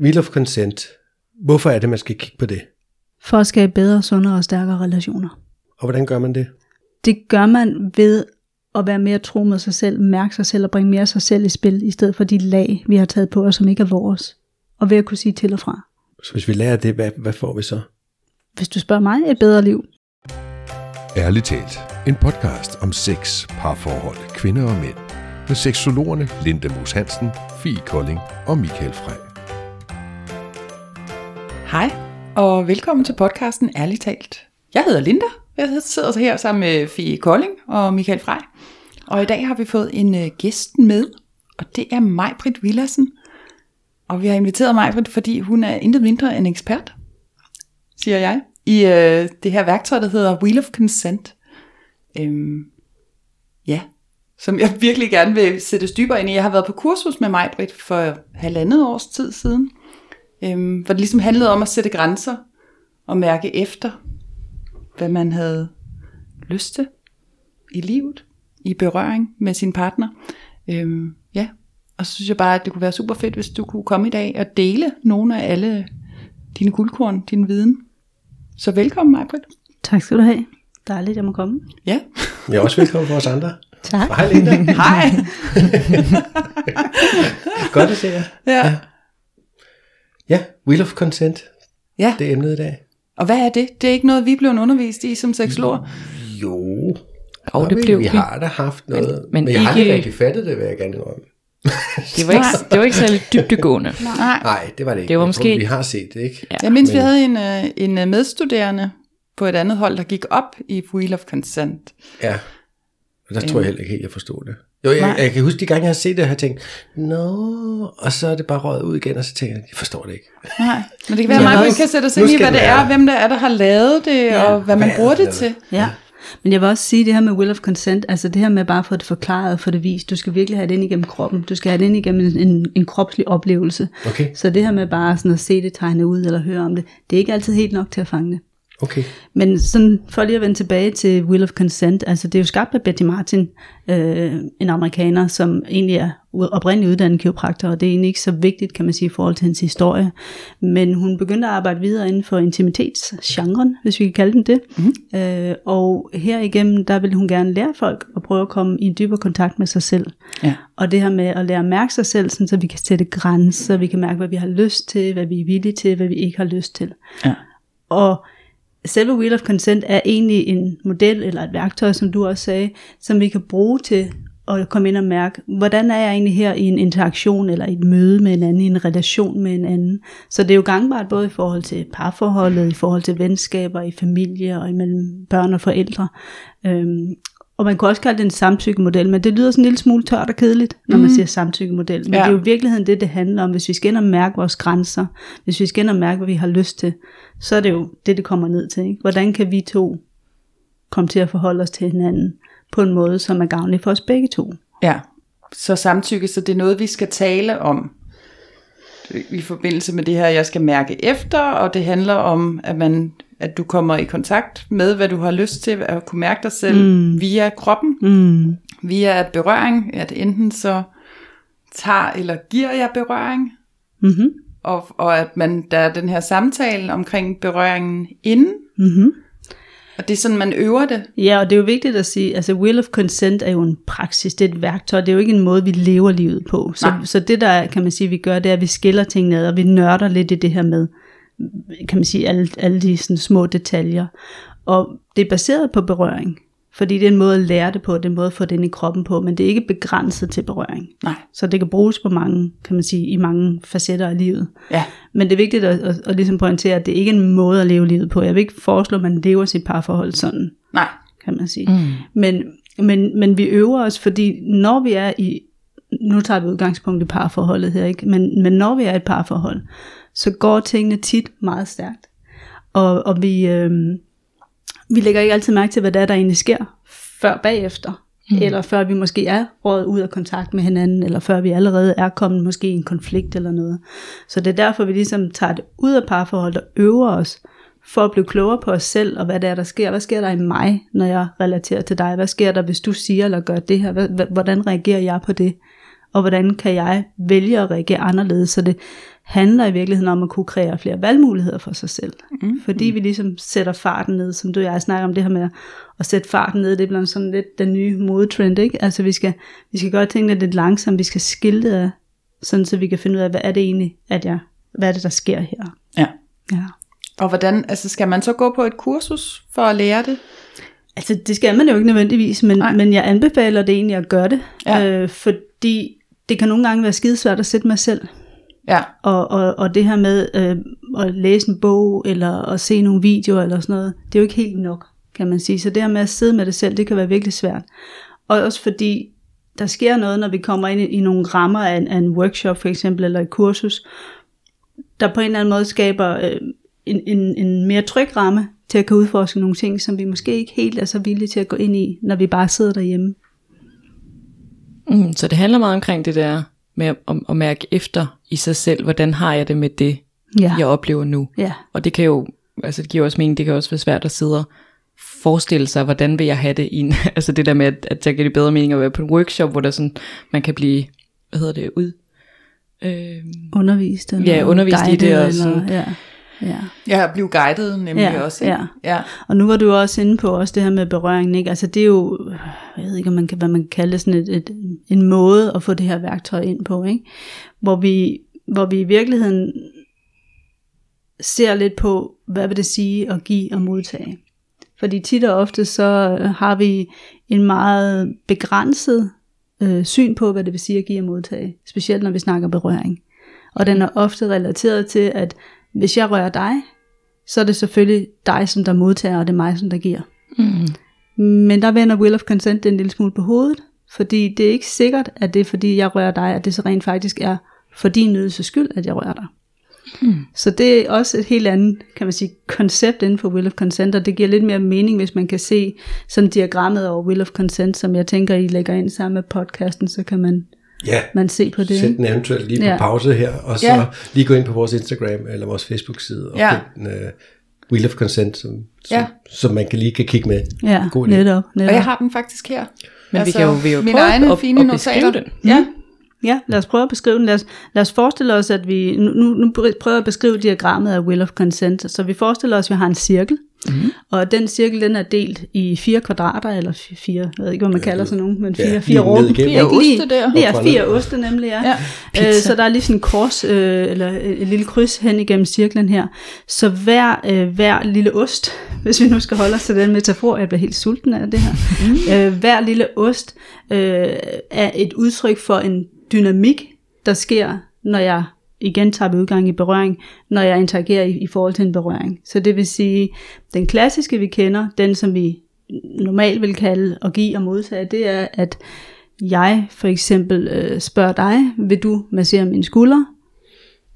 Wheel of Consent. Hvorfor er det, man skal kigge på det? For at skabe bedre, sundere og stærkere relationer. Og hvordan gør man det? Det gør man ved at være mere tro med sig selv, mærke sig selv og bringe mere sig selv i spil, i stedet for de lag, vi har taget på os, som ikke er vores. Og ved at kunne sige til og fra. Så hvis vi lærer det, hvad, hvad får vi så? Hvis du spørger mig, et bedre liv. Ærligt talt. En podcast om sex, parforhold, kvinder og mænd. Med seksologerne Linda Moos Hansen, Fie Kolding og Michael Frey. Hej, og velkommen til podcasten Ærligt talt. Jeg hedder Linda, jeg sidder her sammen med Fie Kolding og Michael Frey. Og i dag har vi fået en øh, uh, gæst med, og det er Majbrit Villadsen. Og vi har inviteret Majbrit, fordi hun er intet mindre end ekspert, siger jeg, i uh, det her værktøj, der hedder Wheel of Consent. Øhm, ja, som jeg virkelig gerne vil sætte dybere ind i. Jeg har været på kursus med Majbrit for halvandet års tid siden, øhm, hvor det ligesom handlede om at sætte grænser og mærke efter, hvad man havde lyst til i livet, i berøring med sin partner. Øhm, ja, og så synes jeg bare, at det kunne være super fedt, hvis du kunne komme i dag og dele nogle af alle dine guldkorn, din viden. Så velkommen, Majbrit. Tak skal du have. Dejligt, jeg må komme. Ja. Jeg er også velkommen for os andre. Tak. Hej Linda. Hej. Godt at se jer. ja. Ja, Wheel of Consent. ja. Det er emnet i dag. Og hvad er det? Det er ikke noget, vi blevet undervist i som seksologer. Jo. Jo, det vi, blev vi vi. har da haft noget. Men, Men- men, jeg har ikke- rigtig fattet det, vil jeg gerne indrømme. Det var ikke, det var ikke særlig dybdegående. Nej. Nej, det var det ikke. Det var tror, måske- vi har set det, ikke? Ja. Jeg mindst, vi Men- havde en, øh, en øh, medstuderende på et andet hold, der gik op i Wheel of Consent. Ja. Og der tror jeg heller ikke helt, jeg forstod det. Jo, jeg, Nej. jeg kan huske de gange, jeg har set det, har jeg tænkt, nå, og så er det bare røget ud igen, og så tænker jeg, jeg forstår det ikke. Nej, men det kan være, Så at man kan sætte os ind i, hvad det er, være. hvem der er, der har lavet det, Ja. og hvad man Hvad er bruger det, det til. Ja. Men jeg vil også sige det her med will of consent, altså det her med bare at få det forklaret og få det vist. Du skal virkelig have det ind igennem kroppen. Du skal have det ind igennem en, en, en kropslig oplevelse. Okay, Så det her med bare sådan at se det tegne ud eller høre om det, det er ikke altid helt nok til at fange det. Okay. Men sådan, for lige at vende tilbage til Will of Consent, altså det er jo skabt af Betty Martin, øh, en amerikaner, som egentlig er oprindeligt uddannet kiropraktor, og det er egentlig ikke så vigtigt, kan man sige, i forhold til hendes historie. Men hun begyndte at arbejde videre inden for intimitetsgenren, hvis vi kan kalde den det. Mm. Øh, og her igennem, der vil hun gerne lære folk at prøve at komme i en dybere kontakt med sig selv. Ja. Og det her med at lære at mærke sig selv, sådan, så vi kan sætte grænser, vi kan mærke, hvad vi har lyst til, hvad vi er villige til, hvad vi ikke har lyst til. Ja. Og selve Wheel of Consent er egentlig en model eller et værktøj, som du også sagde, som vi kan bruge til at komme ind og mærke, hvordan er jeg egentlig her i en interaktion eller i et møde med en anden, i en relation med en anden. Så det er jo gangbart både i forhold til parforholdet, i forhold til venskaber, i familie og imellem børn og forældre. Øhm, og man kan også kalde det en samtykkemodel, men det lyder sådan en lille smule tørt og kedeligt, når man siger samtykkemodel. Men Ja. det er jo i virkeligheden det, det handler om. Hvis vi skal ind og mærke vores grænser, hvis vi skal ind og mærke, hvad vi har lyst til, så er det jo det, det kommer ned til. Ikke? Hvordan kan vi to komme til at forholde os til hinanden på en måde, som er gavnlig for os begge to? Ja, så samtykke, så det er noget, vi skal tale om i forbindelse med det her, jeg skal mærke efter, og det handler om, at man at du kommer i kontakt med, hvad du har lyst til, at kunne mærke dig selv mm. via kroppen, Mm. via berøring, at enten så tager eller giver jeg berøring, Mm-hmm. og, og at man der er den her samtale omkring berøringen inden, Mm-hmm. Og det er sådan, man øver det. Ja, og det er jo vigtigt at sige, altså will of consent er jo en praksis, det er et værktøj, det er jo ikke en måde, vi lever livet på. Så, Nej. så det der, kan man sige, vi gør, det er, at vi skiller tingene ad, og vi nørder lidt i det her med, kan man sige, alle, alle de sådan små detaljer. Og det er baseret på berøring, fordi det er en måde at lære det på, det er en måde at få det ind i kroppen på, men det er ikke begrænset til berøring. Nej. Så det kan bruges på mange, kan man sige, i mange facetter af livet. Ja. Men det er vigtigt at, at, at ligesom pointere, at det ikke er en måde at leve livet på. Jeg vil ikke foreslå, at man lever sit parforhold sådan Nej. kan man sige. Mm. Men, men, men vi øver os, fordi når vi er i, nu tager vi udgangspunkt i parforholdet her, ikke? Men, men når vi er i et parforhold, så går tingene tit meget stærkt. Og, og vi, øh, vi lægger ikke altid mærke til, hvad der, er, der egentlig sker, før bagefter. Mm. Eller før vi måske er rådet ud af kontakt med hinanden, eller før vi allerede er kommet måske i en konflikt eller noget. Så det er derfor, vi ligesom tager det ud af parforholdet og øver os, for at blive klogere på os selv, og hvad det er, der sker. Hvad sker der i mig, når jeg relaterer til dig? Hvad sker der, hvis du siger eller gør det her? Hvordan reagerer jeg på det? Og hvordan kan jeg vælge at reagere anderledes, så det handler i virkeligheden om at kunne kreere flere valgmuligheder for sig selv. Mm. Fordi vi ligesom sætter farten ned, som du og jeg snakker om det her med at sætte farten ned, det er blandt sådan lidt den nye modetrend, ikke? Altså vi skal, vi skal gøre tingene lidt langsomt, vi skal skilte af, sådan så vi kan finde ud af, hvad er det egentlig, at jeg, hvad er det, der sker her. Ja. Ja. Og hvordan, altså skal man så gå på et kursus for at lære det? Altså det skal man jo ikke nødvendigvis, men, men jeg anbefaler det egentlig at gøre det, Ja. øh, fordi det kan nogle gange være skidesvært at sætte mig selv. Ja, Og, og, og det her med øh, at læse en bog, eller at se nogle videoer, eller sådan noget, det er jo ikke helt nok, kan man sige. Så det her med at sidde med det selv, det kan være virkelig svært. Og også fordi, der sker noget, når vi kommer ind i, i nogle rammer af en, af en workshop for eksempel, eller et kursus, der på en eller anden måde skaber øh, en, en, en mere tryg ramme til at kunne udforske nogle ting, som vi måske ikke helt er så villige til at gå ind i, når vi bare sidder derhjemme. Mm, så det handler meget omkring det der med at, at, at mærke efter i sig selv, hvordan har jeg det med det, Ja, jeg oplever nu. ja, Og det kan jo, altså det giver også mening, det kan også være svært at sidde og forestille sig, hvordan vil jeg have det i en, altså det der med, at, at der giver det bedre mening at være på en workshop, hvor der sådan, man kan blive, hvad hedder det, ud, øh, undervist. Eller Ja, undervist i det, og eller, sådan- ja, ja. ja blive guidet nemlig Ja, også. Ikke? ja. ja. Og nu var du også inde på også det her med berøringen, ikke? Altså det er jo, jeg ved ikke, om man kan, hvad man kan kalde sådan et, et, en måde at få det her værktøj ind på, ikke? Hvor vi, hvor vi i virkeligheden ser lidt på, hvad vil det sige at give og modtage. Fordi tit og ofte så har vi en meget begrænset øh, syn på, hvad det vil sige at give og modtage. Specielt når vi snakker berøring. Og den er ofte relateret til, at hvis jeg rører dig, så er det selvfølgelig dig, som der modtager, og det er mig, som der giver. mm, Men der vender Will of Consent det en lille smule på hovedet, fordi det er ikke sikkert, at det er fordi, jeg rører dig, at det så rent faktisk er for din nydelses skyld, at jeg rører dig. Mm. Så det er også et helt andet, kan man sige, koncept inden for Will of Consent, og det giver lidt mere mening, hvis man kan se sådan diagrammet over Will of Consent, som jeg tænker, I lægger ind sammen med podcasten, så kan man, Ja, man se på det. sæt den eventuelt lige på Ja. pause her, og så Ja. lige gå ind på vores Instagram eller vores Facebook-side og Ja. finde uh, Wheel of Consent, som, som, Ja. som man kan lige kan kigge med. Ja, God idé. netop. netop. Og jeg har den faktisk her. Men vi kan jo- vi jo mine prøve egne at- fine at beskrive notater. den. Ja, Ja, lad os prøve at beskrive den. Lad os, lad os forestille os, at vi... Nu, nu nu prøver jeg at beskrive diagrammet af Will of Consent. Så vi forestiller os, at vi har en cirkel. Mm-hmm. Og den cirkel, den er delt i fire kvadrater, eller fi- fire... Jeg ved ikke, hvad man kalder sådan nogle, men fire, Ja, fire igennem. Fire Fire oste der. Ja, fire oste nemlig, ja. Ja. Øh, så der er lige sådan en kors, øh, eller et, et lille kryds hen igennem cirklen her. Så hver, øh, hver lille ost, hvis vi nu skal holde os til den metafor, jeg bliver helt sulten af det her. Mm. Øh, hver lille ost øh, er et udtryk for en dynamik, der sker, når jeg igen tager vi udgang i berøring, når jeg interagerer i, i forhold til en berøring. Så det vil sige, den klassiske vi kender, den som vi normalt vil kalde at give og modtage, det er, at jeg for eksempel øh, spørger dig, vil du massere min skulder?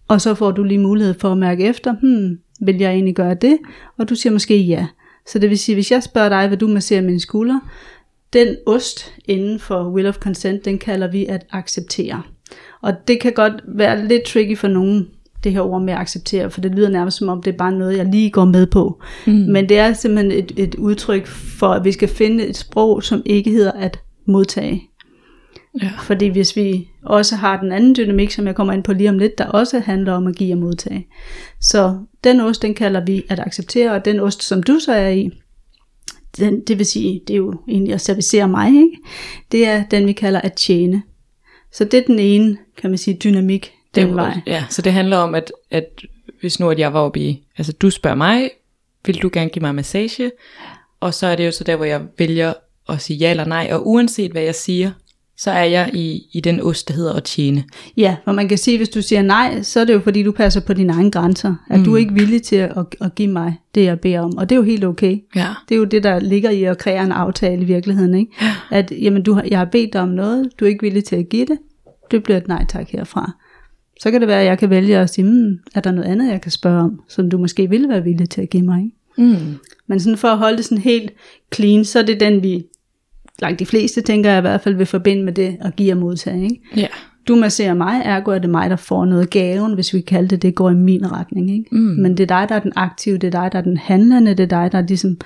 Og så får du lige mulighed for at mærke efter, hmm, vil jeg egentlig gøre det? Og du siger måske ja. Så det vil sige, hvis jeg spørger dig, vil du massere min skulder? Den ost inden for Will of Consent, den kalder vi at acceptere. Og det kan godt være lidt tricky for nogen, det her ord med at acceptere, for det lyder nærmest som om, det er bare noget, jeg lige går med på. Mm. Men det er simpelthen et, et udtryk for, at vi skal finde et sprog, som ikke hedder at modtage. Ja. Fordi hvis vi også har den anden dynamik, som jeg kommer ind på lige om lidt, der også handler om at give og modtage. Så den ost, den kalder vi at acceptere, og den ost, som du så er i, den, det vil sige, det er jo egentlig at servicere mig, ikke? det er den, vi kalder at tjene. Så det er den ene, kan man sige, dynamik den vej. Ja, så det handler om, at, at hvis nu at jeg var oppe i, altså du spørger mig, vil du gerne give mig massage? Og så er det jo så der, hvor jeg vælger at sige ja eller nej, og uanset hvad jeg siger, så er jeg i, i den ost, der hedder at tjene. Ja, for man kan sige, hvis du siger nej, så er det jo fordi, du passer på dine egne grænser. At mm. du er ikke villig til at, at give mig det, jeg beder om. Og det er jo helt okay. Ja. Det er jo det, der ligger i at kreere en aftale i virkeligheden. Ikke? At jamen, du jeg har bedt dig om noget, du er ikke villig til at give det. Det bliver et nej tak herfra. Så kan det være, at jeg kan vælge at sige, hmm, er der noget andet, jeg kan spørge om, som du måske ville være villig til at give mig. Ikke? Mm. Men sådan for at holde det sådan helt clean, så er det den, vi langt de fleste, tænker jeg i hvert fald, vil forbinde med det at give og modtage. Ikke? Ja. du masserer mig, ergo er det mig, der får noget gaven, hvis vi kalder det, det går i min retning. Ikke? Mm. Men det er dig, der er den aktive, det er dig, der er den handlende, det er dig, der ligesom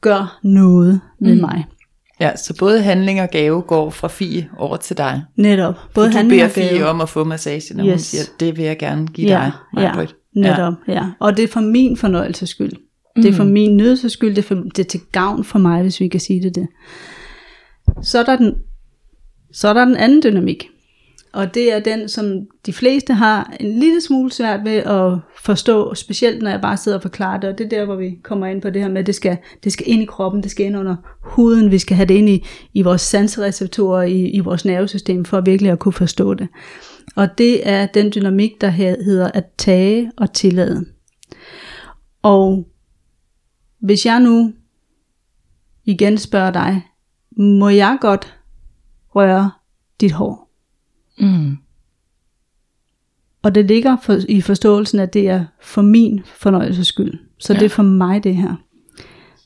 gør noget med mm. mig. Ja, så både handling og gave går fra Fie over til dig. Netop. Både For du handling beder og Fie gave. om at få massage, når yes. hun siger, det vil jeg gerne give ja, dig, ja, netop, ja. ja. Og det er for min fornøjelses skyld. Det er for min nydelses skyld, det er, for, det er til gavn for mig, hvis vi kan sige det det. Så er der den, så er der den anden dynamik. Og det er den, som de fleste har en lille smule svært ved at forstå, specielt når jeg bare sidder og forklarer det. Og det er der, hvor vi kommer ind på det her med, at det skal, det skal ind i kroppen, det skal ind under huden, vi skal have det ind i, i vores sansereceptorer, i, i vores nervesystem, for virkelig at kunne forstå det. Og det er den dynamik, der hedder at tage og tillade. Og hvis jeg nu igen spørger dig, må jeg godt røre dit hår? Mm. Og det ligger for, i forståelsen, at det er for min fornøjelses skyld. Så ja. det er for mig det her.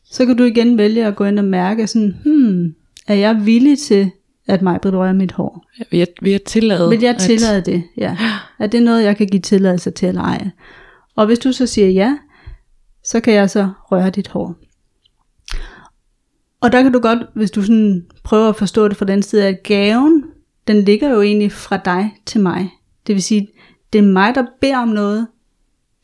Så kan du igen vælge at gå ind og mærke sådan, hmm, er jeg villig til, at mig rører mit hår? Vil jeg, vil jeg tillade? Vil jeg at- tillade det? Ja. Er det noget, jeg kan give tilladelse til eller ej? Og hvis du så siger ja, så kan jeg så røre dit hår. Og der kan du godt, hvis du sådan prøver at forstå det fra den side, at gaven, den ligger jo egentlig fra dig til mig. Det vil sige, det er mig, der beder om noget.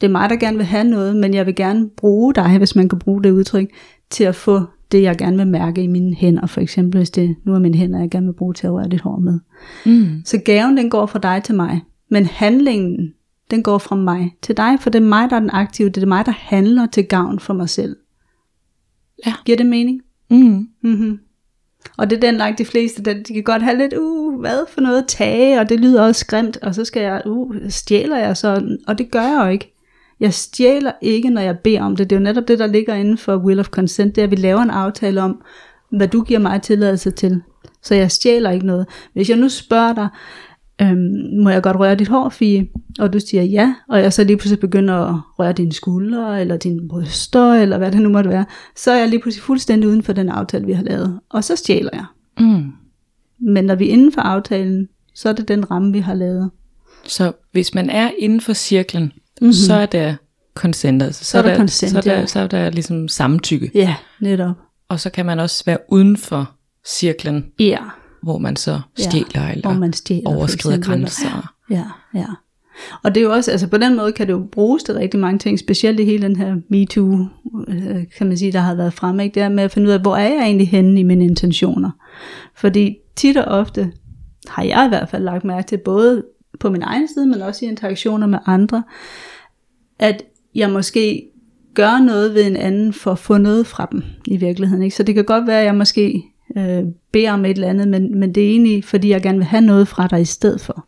Det er mig, der gerne vil have noget, men jeg vil gerne bruge dig, hvis man kan bruge det udtryk, til at få det, jeg gerne vil mærke i mine hænder. For eksempel, hvis det nu er mine hænder, jeg gerne vil bruge til at røre dit hår med. Mm. Så gaven, den går fra dig til mig. Men handlingen, den går fra mig til dig, for det er mig, der er den aktive. Det er mig, der handler til gavn for mig selv. Ja. Giver det mening? Mm. Mm-hmm. Og det er den langt de fleste, der, de kan godt have lidt, uh, hvad for noget tage, og det lyder også skræmt, og så skal jeg, uh, stjæler jeg så, og det gør jeg jo ikke. Jeg stjæler ikke, når jeg beder om det. Det er jo netop det, der ligger inden for will of consent, det er, at vi laver en aftale om, hvad du giver mig tilladelse til. Så jeg stjæler ikke noget. Hvis jeg nu spørger dig, øhm, må jeg godt røre dit hår, Fie? Og du siger ja, og jeg så lige pludselig begynder at røre dine skuldre, eller dine bryster, eller hvad det nu måtte være, så er jeg lige pludselig fuldstændig uden for den aftale, vi har lavet. Og så stjæler jeg. Mm. Men når vi er inden for aftalen, så er det den ramme, vi har lavet. Så hvis man er inden for cirklen, Mhm. mm-hmm. så er der consent. Altså, så, er der consent, så, er der, ja. så er der ligesom samtykke. Ja, netop. Og så kan man også være uden for cirklen, Ja, hvor man så Ja, stjæler eller hvor man stjæler, overskrider grænser. ja, ja. Og det er jo også, altså på den måde kan det jo bruges til rigtig mange ting, specielt i hele den her MeToo, øh, kan man sige, der har været fremme, ikke? det er med at finde ud af, hvor er jeg egentlig henne i mine intentioner. Fordi tit og ofte har jeg i hvert fald lagt mærke til, både på min egen side, men også i interaktioner med andre, at jeg måske gør noget ved en anden for at få noget fra dem i virkeligheden. Ikke? Så det kan godt være, at jeg måske øh, beder om et eller andet, men, men det er egentlig, fordi jeg gerne vil have noget fra dig i stedet for.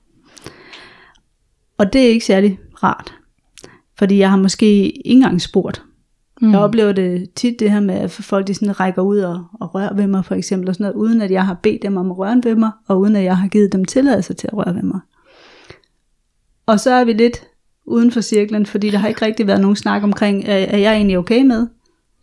Og det er ikke særlig rart. Fordi jeg har måske ikke engang spurgt. Mm. Jeg oplever det tit det her med, at folk de sådan rækker ud og, og rører ved mig for eksempel, og sådan noget, uden at jeg har bedt dem om at røre ved mig, og uden at jeg har givet dem tilladelse til at røre ved mig. Og så er vi lidt uden for cirklen, fordi der har ikke rigtig været nogen snak omkring, er, er jeg egentlig okay med,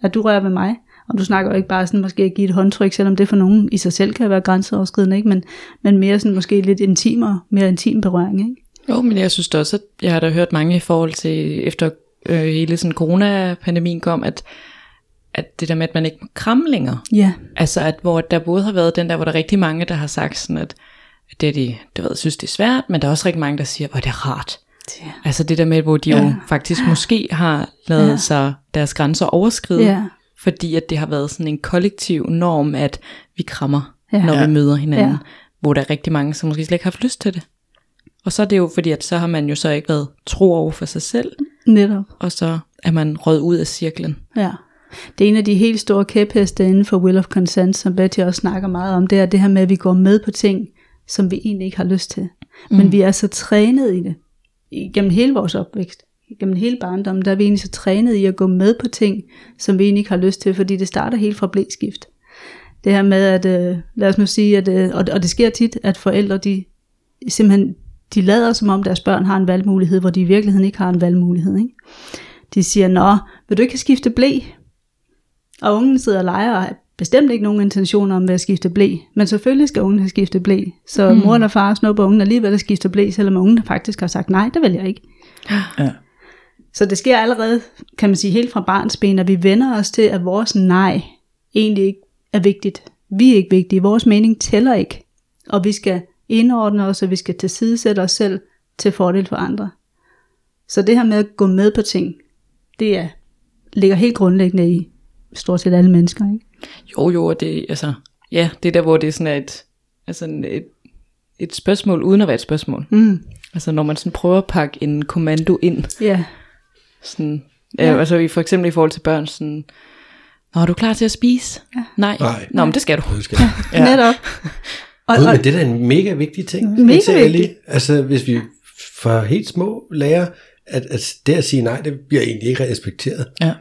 at du rører ved mig? Og du snakker jo ikke bare sådan måske at give et håndtryk, selvom det for nogen i sig selv kan være grænseoverskridende, ikke? Men, men mere sådan måske lidt intimere, mere intim berøring, ikke? Jo, men jeg synes da også, at jeg har da hørt mange i forhold til, efter øh, hele sådan coronapandemien kom, at, at det der med, at man ikke må kramme længere. Ja, Altså, at hvor der både har været den der, hvor der er rigtig mange, der har sagt sådan, at det er de, du ved, synes det er svært, men der er også rigtig mange, der siger, hvor det er rart. Ja. Altså det der med, hvor de ja. jo faktisk måske har lavet Ja. ja. sig deres grænser overskride, Ja. Fordi at det har været sådan en kollektiv norm, at vi krammer, Ja. når vi møder hinanden. Ja. Hvor der er rigtig mange, som måske slet ikke har haft lyst til det. Og så er det jo fordi, at så har man jo så ikke været tro over for sig selv, netop. og så er man røget ud af cirklen. Ja. Det er en af de helt store kæpheste inden for Will of Consent, som Betty også snakker meget om, det er det her med, at vi går med på ting, som vi egentlig ikke har lyst til. Mm. Men vi er så trænet i det. Gennem hele vores opvækst, gennem hele barndommen, der er vi egentlig så trænet i at gå med på ting, som vi egentlig ikke har lyst til, fordi det starter helt fra blæskift. Det her med, at øh, lad os nu sige, at, øh, og, og det sker tit, at forældre, de simpelthen, de lader som om deres børn har en valgmulighed, hvor de i virkeligheden ikke har en valgmulighed. Ikke? De siger, nå, vil du ikke have skiftet blæ? Og ungen sidder og leger og har bestemt ikke nogen intentioner om at skifte blæ. Men selvfølgelig skal ungen have skiftet blæ. Så mm. mor og far snupper ungen alligevel at skifte blæ, selvom ungen faktisk har sagt, nej, det vil jeg ikke. Ja. Så det sker allerede, kan man sige, helt fra barns ben, at vi vender os til, at vores nej egentlig ikke er vigtigt. Vi er ikke vigtige, vores mening tæller ikke. Og vi skal indordne os, og vi skal tilsidesætte os selv til fordel for andre. Så det her med at gå med på ting, det er, ligger helt grundlæggende i stort set alle mennesker. Ikke? Jo, jo, og det, altså, ja, det er der, hvor det er sådan et, altså et, et spørgsmål uden at være et spørgsmål. Mm. Altså når man sådan prøver at pakke en kommando ind, Ja, sådan, ja. øh, altså i, for eksempel i forhold til børn, sådan, Nå, er du klar til at spise? Ja. Nej. Nej. Nå, men det skal du. Det skal ja. netop. Og, og, men det er da en mega vigtig ting. Mega jeg vigtigt. lige. Altså, hvis vi for helt små lærer, at, at det at sige nej, det bliver egentlig ikke respekteret. Ja.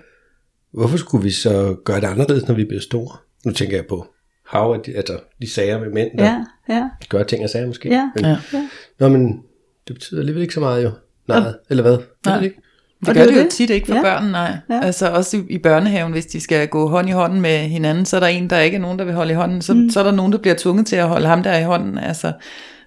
Hvorfor skulle vi så gøre det anderledes, når vi bliver store? Nu tænker jeg på hav altså, de sager med mænd, der ja, ja, gør ting og sager måske. ja, Men, Ja. ja. Nå, men det betyder alligevel ikke så meget jo. Nej, eller hvad? Nej. Det ikke? Det Og gør det det jo tit ikke for Ja. børn, nej. Ja. Altså også i, i børnehaven, hvis de skal gå hånd i hånden med hinanden, så er der en, der ikke er nogen, der vil holde i hånden. Så, mm. så er der nogen, der bliver tvunget til at holde ham der i hånden. Altså,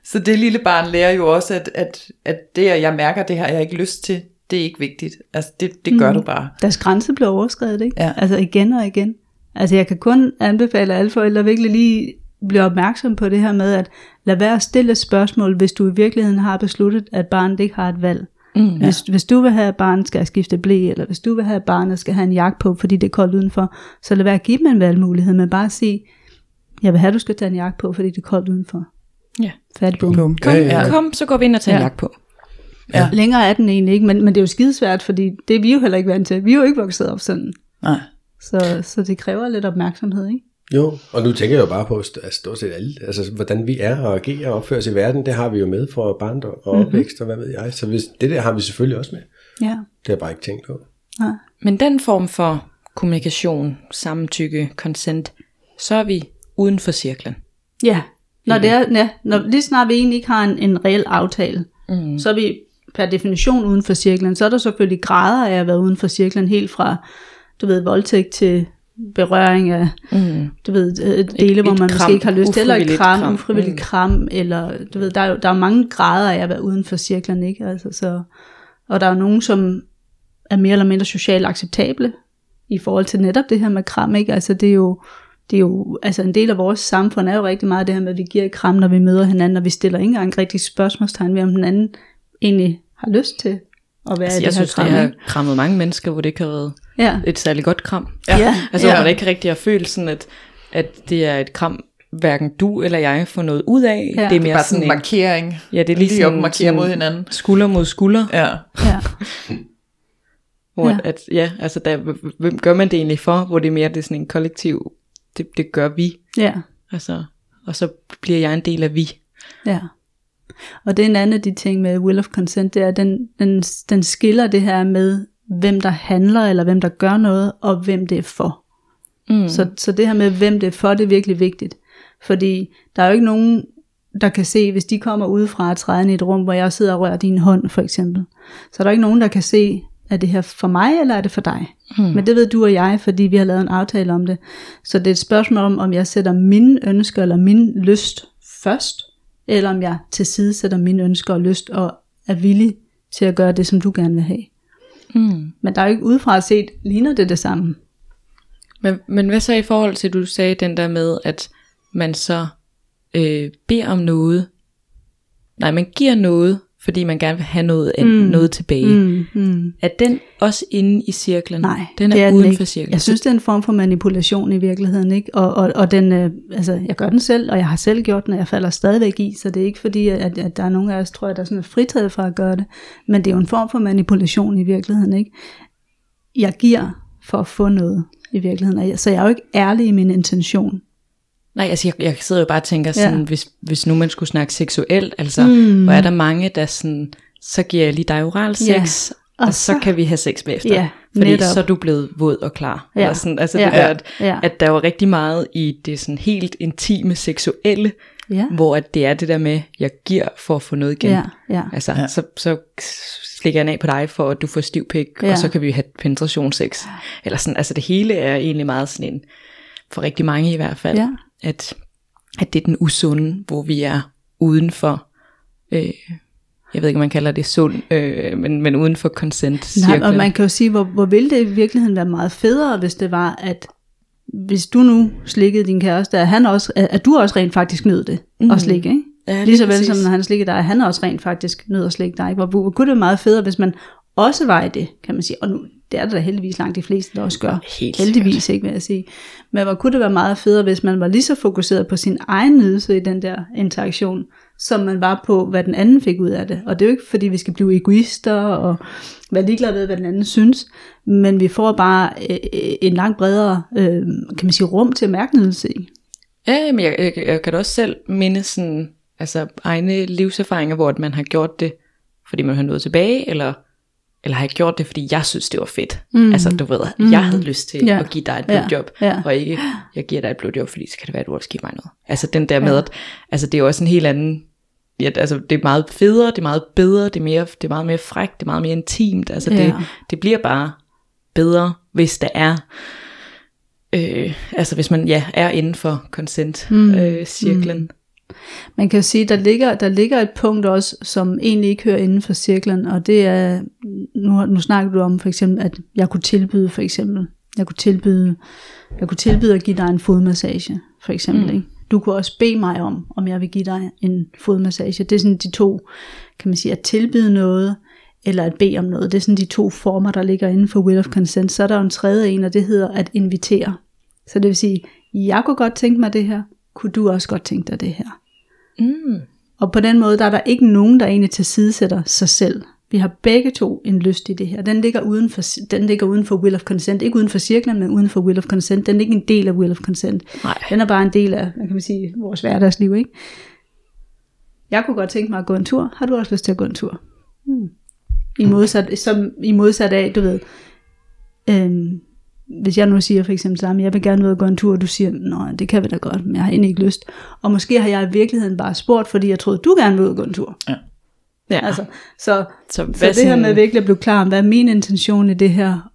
så det lille barn lærer jo også, at, at, at det, at jeg mærker, det har jeg ikke lyst til, det er ikke vigtigt. Altså det, det gør Mm. du bare. Deres grænse bliver overskrevet, ikke? Ja. Altså igen og igen. Altså jeg kan kun anbefale alle forældre virkelig lige blive opmærksom på det her med, at lad være at stille et spørgsmål, hvis du i virkeligheden har besluttet, at barnet ikke har et valg. Mm. Hvis, hvis du vil have, at barnet skal skifte blæ, eller hvis du vil have, at barnet skal have en jakke på, fordi det er koldt udenfor, så lad være at give dem en valgmulighed, men bare sige, jeg vil have, at du skal tage en jakke på, fordi det er koldt udenfor. Ja. Færdig bum. Kom, Ja, ja, ja. kom, så går vi ind og tager ja. en Ja. jakke på. Ja. Længere er den egentlig ikke, men, men det er jo skidesvært, fordi det er vi jo heller ikke vant til. Vi er jo ikke vokset op sådan. Nej. Så, så det kræver lidt opmærksomhed, ikke? Jo, og nu tænker jeg jo bare på at stort set alle, altså hvordan vi er og agerer og opfører os i verden, det har vi jo med for barndom og Mhm. opvækst og hvad ved jeg. Så hvis, det der har vi selvfølgelig også med. Ja. Det har jeg bare ikke tænkt på. Nej. Men den form for kommunikation, samtykke, consent, så er vi uden for cirklen. Ja, når, det er, ja, når lige snart vi egentlig ikke har en, en reel aftale, mm. så er vi per definition uden for cirklen. Så er der selvfølgelig grader af at være uden for cirklen, helt fra, du ved, voldtægt til berøring af, Mm. du ved, øh, dele, hvor et man kram, måske ikke har lyst til, eller et kram, kram. ufrivilligt Mm. kram, eller du ved, der er, jo, der er mange grader af at være uden for cirklen, ikke? Altså, så, og der er jo nogen, som er mere eller mindre socialt acceptable, i forhold til netop det her med kram, ikke? Altså det er jo, det er jo, altså en del af vores samfund er jo rigtig meget det her med, at vi giver et kram, når vi møder hinanden, og vi stiller ikke engang rigtig spørgsmålstegn ved, om den anden egentlig har lyst til at være Altså, i jeg det her synes, kram. det har krammet mange mennesker, hvor det ikke har været Ja, et særligt godt kram. ja, ja, Altså, hvor Ja. man ikke rigtig har følt sådan, at, at det er et kram, hverken du eller jeg får noget ud af. Ja. Det er Det mere Bare sådan en markering. ja, det er Lige lige sådan, markere mod hinanden. skulder mod skulder. Ja. ja, Hvor ja. At, ja, altså der, hvem gør man det egentlig for, hvor det er mere det er sådan en kollektiv, det, det gør vi. ja. Altså, og så bliver jeg en del af vi. Ja. Og det er en anden af de ting med will of consent, det er, at den, den, den skiller det her med, hvem der handler, eller hvem der gør noget, og hvem det er for. Mm. Så, så det her med, hvem det er for, det er virkelig vigtigt. Fordi der er jo ikke nogen, der kan se, hvis de kommer udefra og træder ind i et rum, hvor jeg sidder og rører din hånd, for eksempel. Så er der ikke nogen, der kan se, er det her for mig, eller er det for dig? Mm. Men det ved du og jeg, fordi vi har lavet en aftale om det. Så det er et spørgsmål om, om jeg sætter mine ønsker, eller min lyst først, eller om jeg til side sætter mine ønsker og lyst, og er villig til at gøre det, som du gerne vil have. Mm. Men der er jo ikke udefra set, ligner det det samme. Men, men hvad så i forhold til, du sagde den der med, at man så øh, beder om noget, nej, man giver noget, fordi man gerne vil have noget, mm. noget tilbage. Mm. Mm. Er den også inde i cirklen? Nej, den er, det er uden den ikke. for cirklen. Jeg synes, det er en form for manipulation i virkeligheden, ikke? Og, og, og den, øh, altså, jeg gør den selv, og jeg har selv gjort den, og jeg falder stadigvæk i, så det er ikke fordi, at, at der er nogen af os, tror jeg, der er sådan fritaget fra at gøre det, men det er jo en form for manipulation i virkeligheden, ikke? Jeg giver for at få noget i virkeligheden, så jeg er jo ikke ærlig i min intention. Nej, altså jeg, jeg sidder jo bare og tænker Ja. sådan, hvis, hvis nu man skulle snakke seksuelt, altså, Mm. hvor er der mange, der sådan, så giver jeg lige dig oral sex, Ja. og, Og så, så- kan vi have sex bagefter. Ja, fordi netop. så er du blevet våd og klar. Ja. Eller sådan, altså Ja. det der, at, Ja. at der var rigtig meget i det sådan helt intime seksuelle, Ja, hvor at det er det der med, jeg giver for at få noget igen. ja, ja. Altså, Ja. ja. så, så slikker jeg af på dig, for at du får stiv pik, Ja. ja. og så kan vi have penetrationssex. Eller sådan, altså det hele er egentlig meget sådan en, for rigtig mange i hvert fald, Ja. At, at det er den usunde, hvor vi er uden for, øh, jeg ved ikke, om man kalder det sund, øh, men, men uden for consent Nej, og man kan jo sige, hvor, hvor ville det i virkeligheden være meget federe, hvis det var, at hvis du nu slikkede din kæreste, at, han også, at, du også rent faktisk nød det, mm. at slikke, ikke? Ja, lige Lige så vel som når han slikker dig, han også rent faktisk nød at slikke dig. Hvor, hvor kunne det være meget federe, hvis man også var i det, kan man sige. Og nu, det er der da heldigvis langt de fleste, der også gør. Helt heldigvis, ikke vil jeg sige. Men hvor kunne det være meget federe, hvis man var lige så fokuseret på sin egen nydelse i den der interaktion, som man var på, hvad den anden fik ud af det. Og det er jo ikke, fordi vi skal blive egoister og være ligeglade med, hvad den anden synes, men vi får bare øh, øh, en langt bredere, øh, kan man sige, rum til at mærke nydelse i. Ja, men jeg, jeg, jeg kan da også selv minde sådan, altså egne livserfaringer, hvor at man har gjort det, fordi man har nået tilbage, eller, eller har jeg gjort det, fordi jeg synes, det var fedt. Mm. Altså, du ved, mm. jeg havde lyst til Ja. at give dig et blowjob, Ja. og ikke, jeg giver dig et blowjob, fordi så kan det være, at du også giver mig noget. Altså den der med, at altså, det er jo også en helt anden, ja, altså det er meget federe, det er meget bedre, det er, mere, det er meget mere frækt, det er meget mere intimt, altså det, Ja. det bliver bare bedre, hvis der er, øh, altså hvis man ja, er inden for consent-cirklen. Øh, cirklen. mm. Man kan jo sige, der ligger, der ligger et punkt også, som egentlig ikke hører inden for cirklen, og det er, nu, nu snakker du om for eksempel, at jeg kunne tilbyde for eksempel, jeg kunne tilbyde, jeg kunne tilbyde at give dig en fodmassage, for eksempel, mm. ikke? Du kunne også bede mig om, om jeg vil give dig en fodmassage. Det er sådan de to, kan man sige, at tilbyde noget, eller at bede om noget. Det er sådan de to former, der ligger inden for will of consent. Så er der jo en tredje en, og det hedder at invitere. Så det vil sige, jeg kunne godt tænke mig det her, kunne du også godt tænke dig det her? Mm. Og på den måde, der er der ikke nogen, der egentlig tilsidesætter sig selv. Vi har begge to en lyst i det her. Den ligger uden for, den ligger uden for will of consent. Ikke uden for cirklen, men uden for will of consent. Den er ikke en del af will of consent. Nej. Den er bare en del af, hvad kan man sige, vores hverdagsliv. Ikke? Jeg kunne godt tænke mig at gå en tur. Har du også lyst til at gå en tur? Hmm. I modsat, som, I modsat af, du ved, øhm, hvis jeg nu siger for eksempel sammen, jeg vil gerne ud og gå en tur, og du siger, nej, det kan vi da godt, men jeg har egentlig ikke lyst. Og måske har jeg i virkeligheden bare spurgt, fordi jeg troede, du gerne ville ud og gå en tur. Ja. Altså, så, Så så hvad det her med virkelig at blive klar om, hvad er min intention i det her,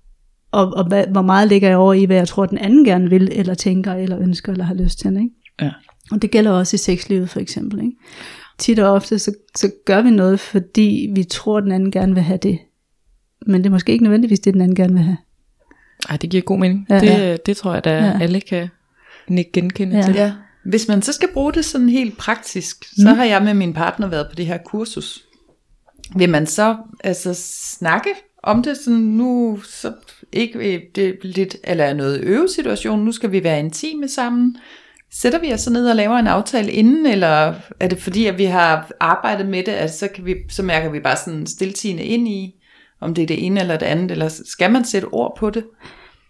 og, og hvad, hvor meget ligger jeg over i, hvad jeg tror, den anden gerne vil, eller tænker, eller ønsker, eller har lyst til. Ikke? Ja. Og det gælder også i sexlivet for eksempel. Ikke? Tit og ofte, så, så gør vi noget, fordi vi tror, den anden gerne vil have det. Men det er måske ikke nødvendigvis det, den anden gerne vil have. Ej, det giver god mening. Ja, det, ja. det tror jeg, da Ja. alle kan nikke genkende Ja. til. Ja. Hvis man så skal bruge det sådan helt praktisk, så har jeg med min partner været på det her kursus. Vil man så altså snakke om det sådan nu, så ikke øh, det er lidt, eller noget øvesituation, nu skal vi være intime sammen. Sætter vi os så ned og laver en aftale inden, eller er det fordi, at vi har arbejdet med det, at så, kan vi, så mærker vi bare sådan stiltigende ind i, om det er det ene eller det andet, eller skal man sætte ord på det?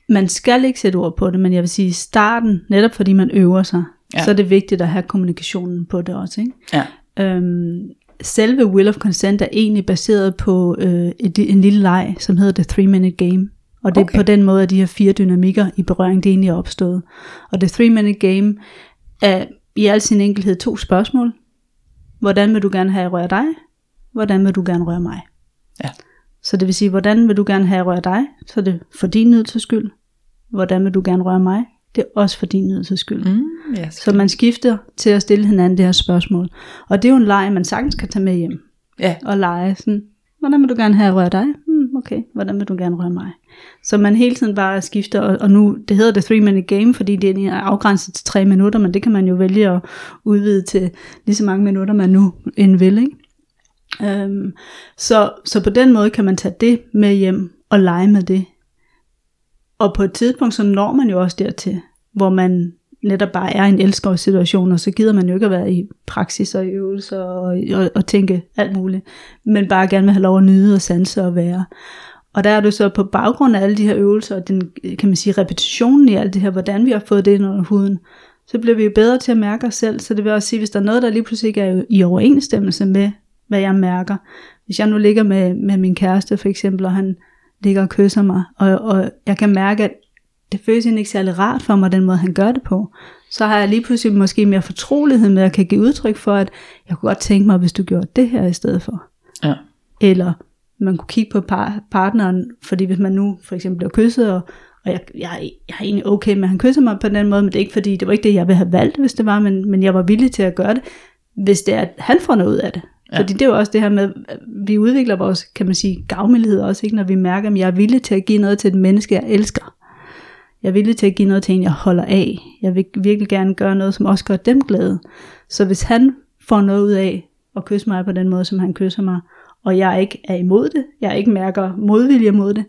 Man skal ikke sætte ord på det, men jeg vil sige, i starten, netop fordi man øver sig, Ja. så er det vigtigt at have kommunikationen på det også. Ikke? Ja. Øhm, selve Will of Consent er egentlig baseret på øh, et, en lille leg, som hedder The Three Minute Game. Og det er Okay. på den måde, at de her fire dynamikker i berøring, det egentlig er opstået. Og The Three Minute Game er i al sin enkelhed to spørgsmål. Hvordan vil du gerne have, at jeg rører dig? Hvordan vil du gerne røre mig? Ja. Så det vil sige, hvordan vil du gerne have, at jeg rører dig? Så er det for din nydelses skyld. Hvordan vil du gerne røre mig? Det er også for din nydelses skyld. Mm, ja, Så man skifter til at stille hinanden det her spørgsmål. Og det er jo en leg, man sagtens kan tage med hjem ja. og lege sådan, hvordan vil du gerne have at røre dig? Hmm, okay, hvordan vil du gerne røre mig? Så man hele tiden bare skifter, og, og nu, det hedder The Three Minute Game, fordi det er afgrænset til tre minutter, men det kan man jo vælge at udvide til lige så mange minutter, man nu end vil, ikke? Øhm, så, så på den måde kan man tage det med hjem og lege med det. Og på et tidspunkt, så når man jo også dertil, hvor man netop bare er i en elskovssituation, og så gider man jo ikke at være i praksis og i øvelser og, og, og tænke alt muligt, men bare gerne vil have lov at nyde og sanse og være. Og der er det så på baggrund af alle de her øvelser, og den, kan man sige, repetitionen i alt det her, hvordan vi har fået det ind under huden, så bliver vi jo bedre til at mærke os selv. Så det vil også sige, hvis der er noget, der lige pludselig ikke er i overensstemmelse med, hvad jeg mærker. Hvis jeg nu ligger med, med min kæreste for eksempel, og han ligger og kysser mig, og, og jeg kan mærke, at det føles ikke særlig rart for mig, den måde han gør det på, så har jeg lige pludselig måske mere fortrolighed med, at jeg kan give udtryk for, at jeg kunne godt tænke mig, hvis du gjorde det her i stedet for. Ja. Eller man kunne kigge på par, partneren, fordi hvis man nu for eksempel bliver kysset, og, og jeg, jeg, jeg er egentlig okay med, at han kysser mig på den måde, men det er ikke fordi, det var ikke det, jeg ville have valgt, hvis det var, men, men jeg var villig til at gøre det, hvis det er, at han får noget ud af det. Ja. Fordi det er jo også det her med, at vi udvikler vores, kan man sige, gavmildhed også, ikke? når vi mærker, at jeg er villig til at give noget til et menneske, jeg elsker. Jeg er villig til at give noget til en, jeg holder af. Jeg vil virkelig gerne gøre noget, som også gør dem glade. Så hvis han får noget ud af at kysse mig på den måde, som han kysser mig, og jeg ikke er imod det, jeg ikke mærker modvilje mod det,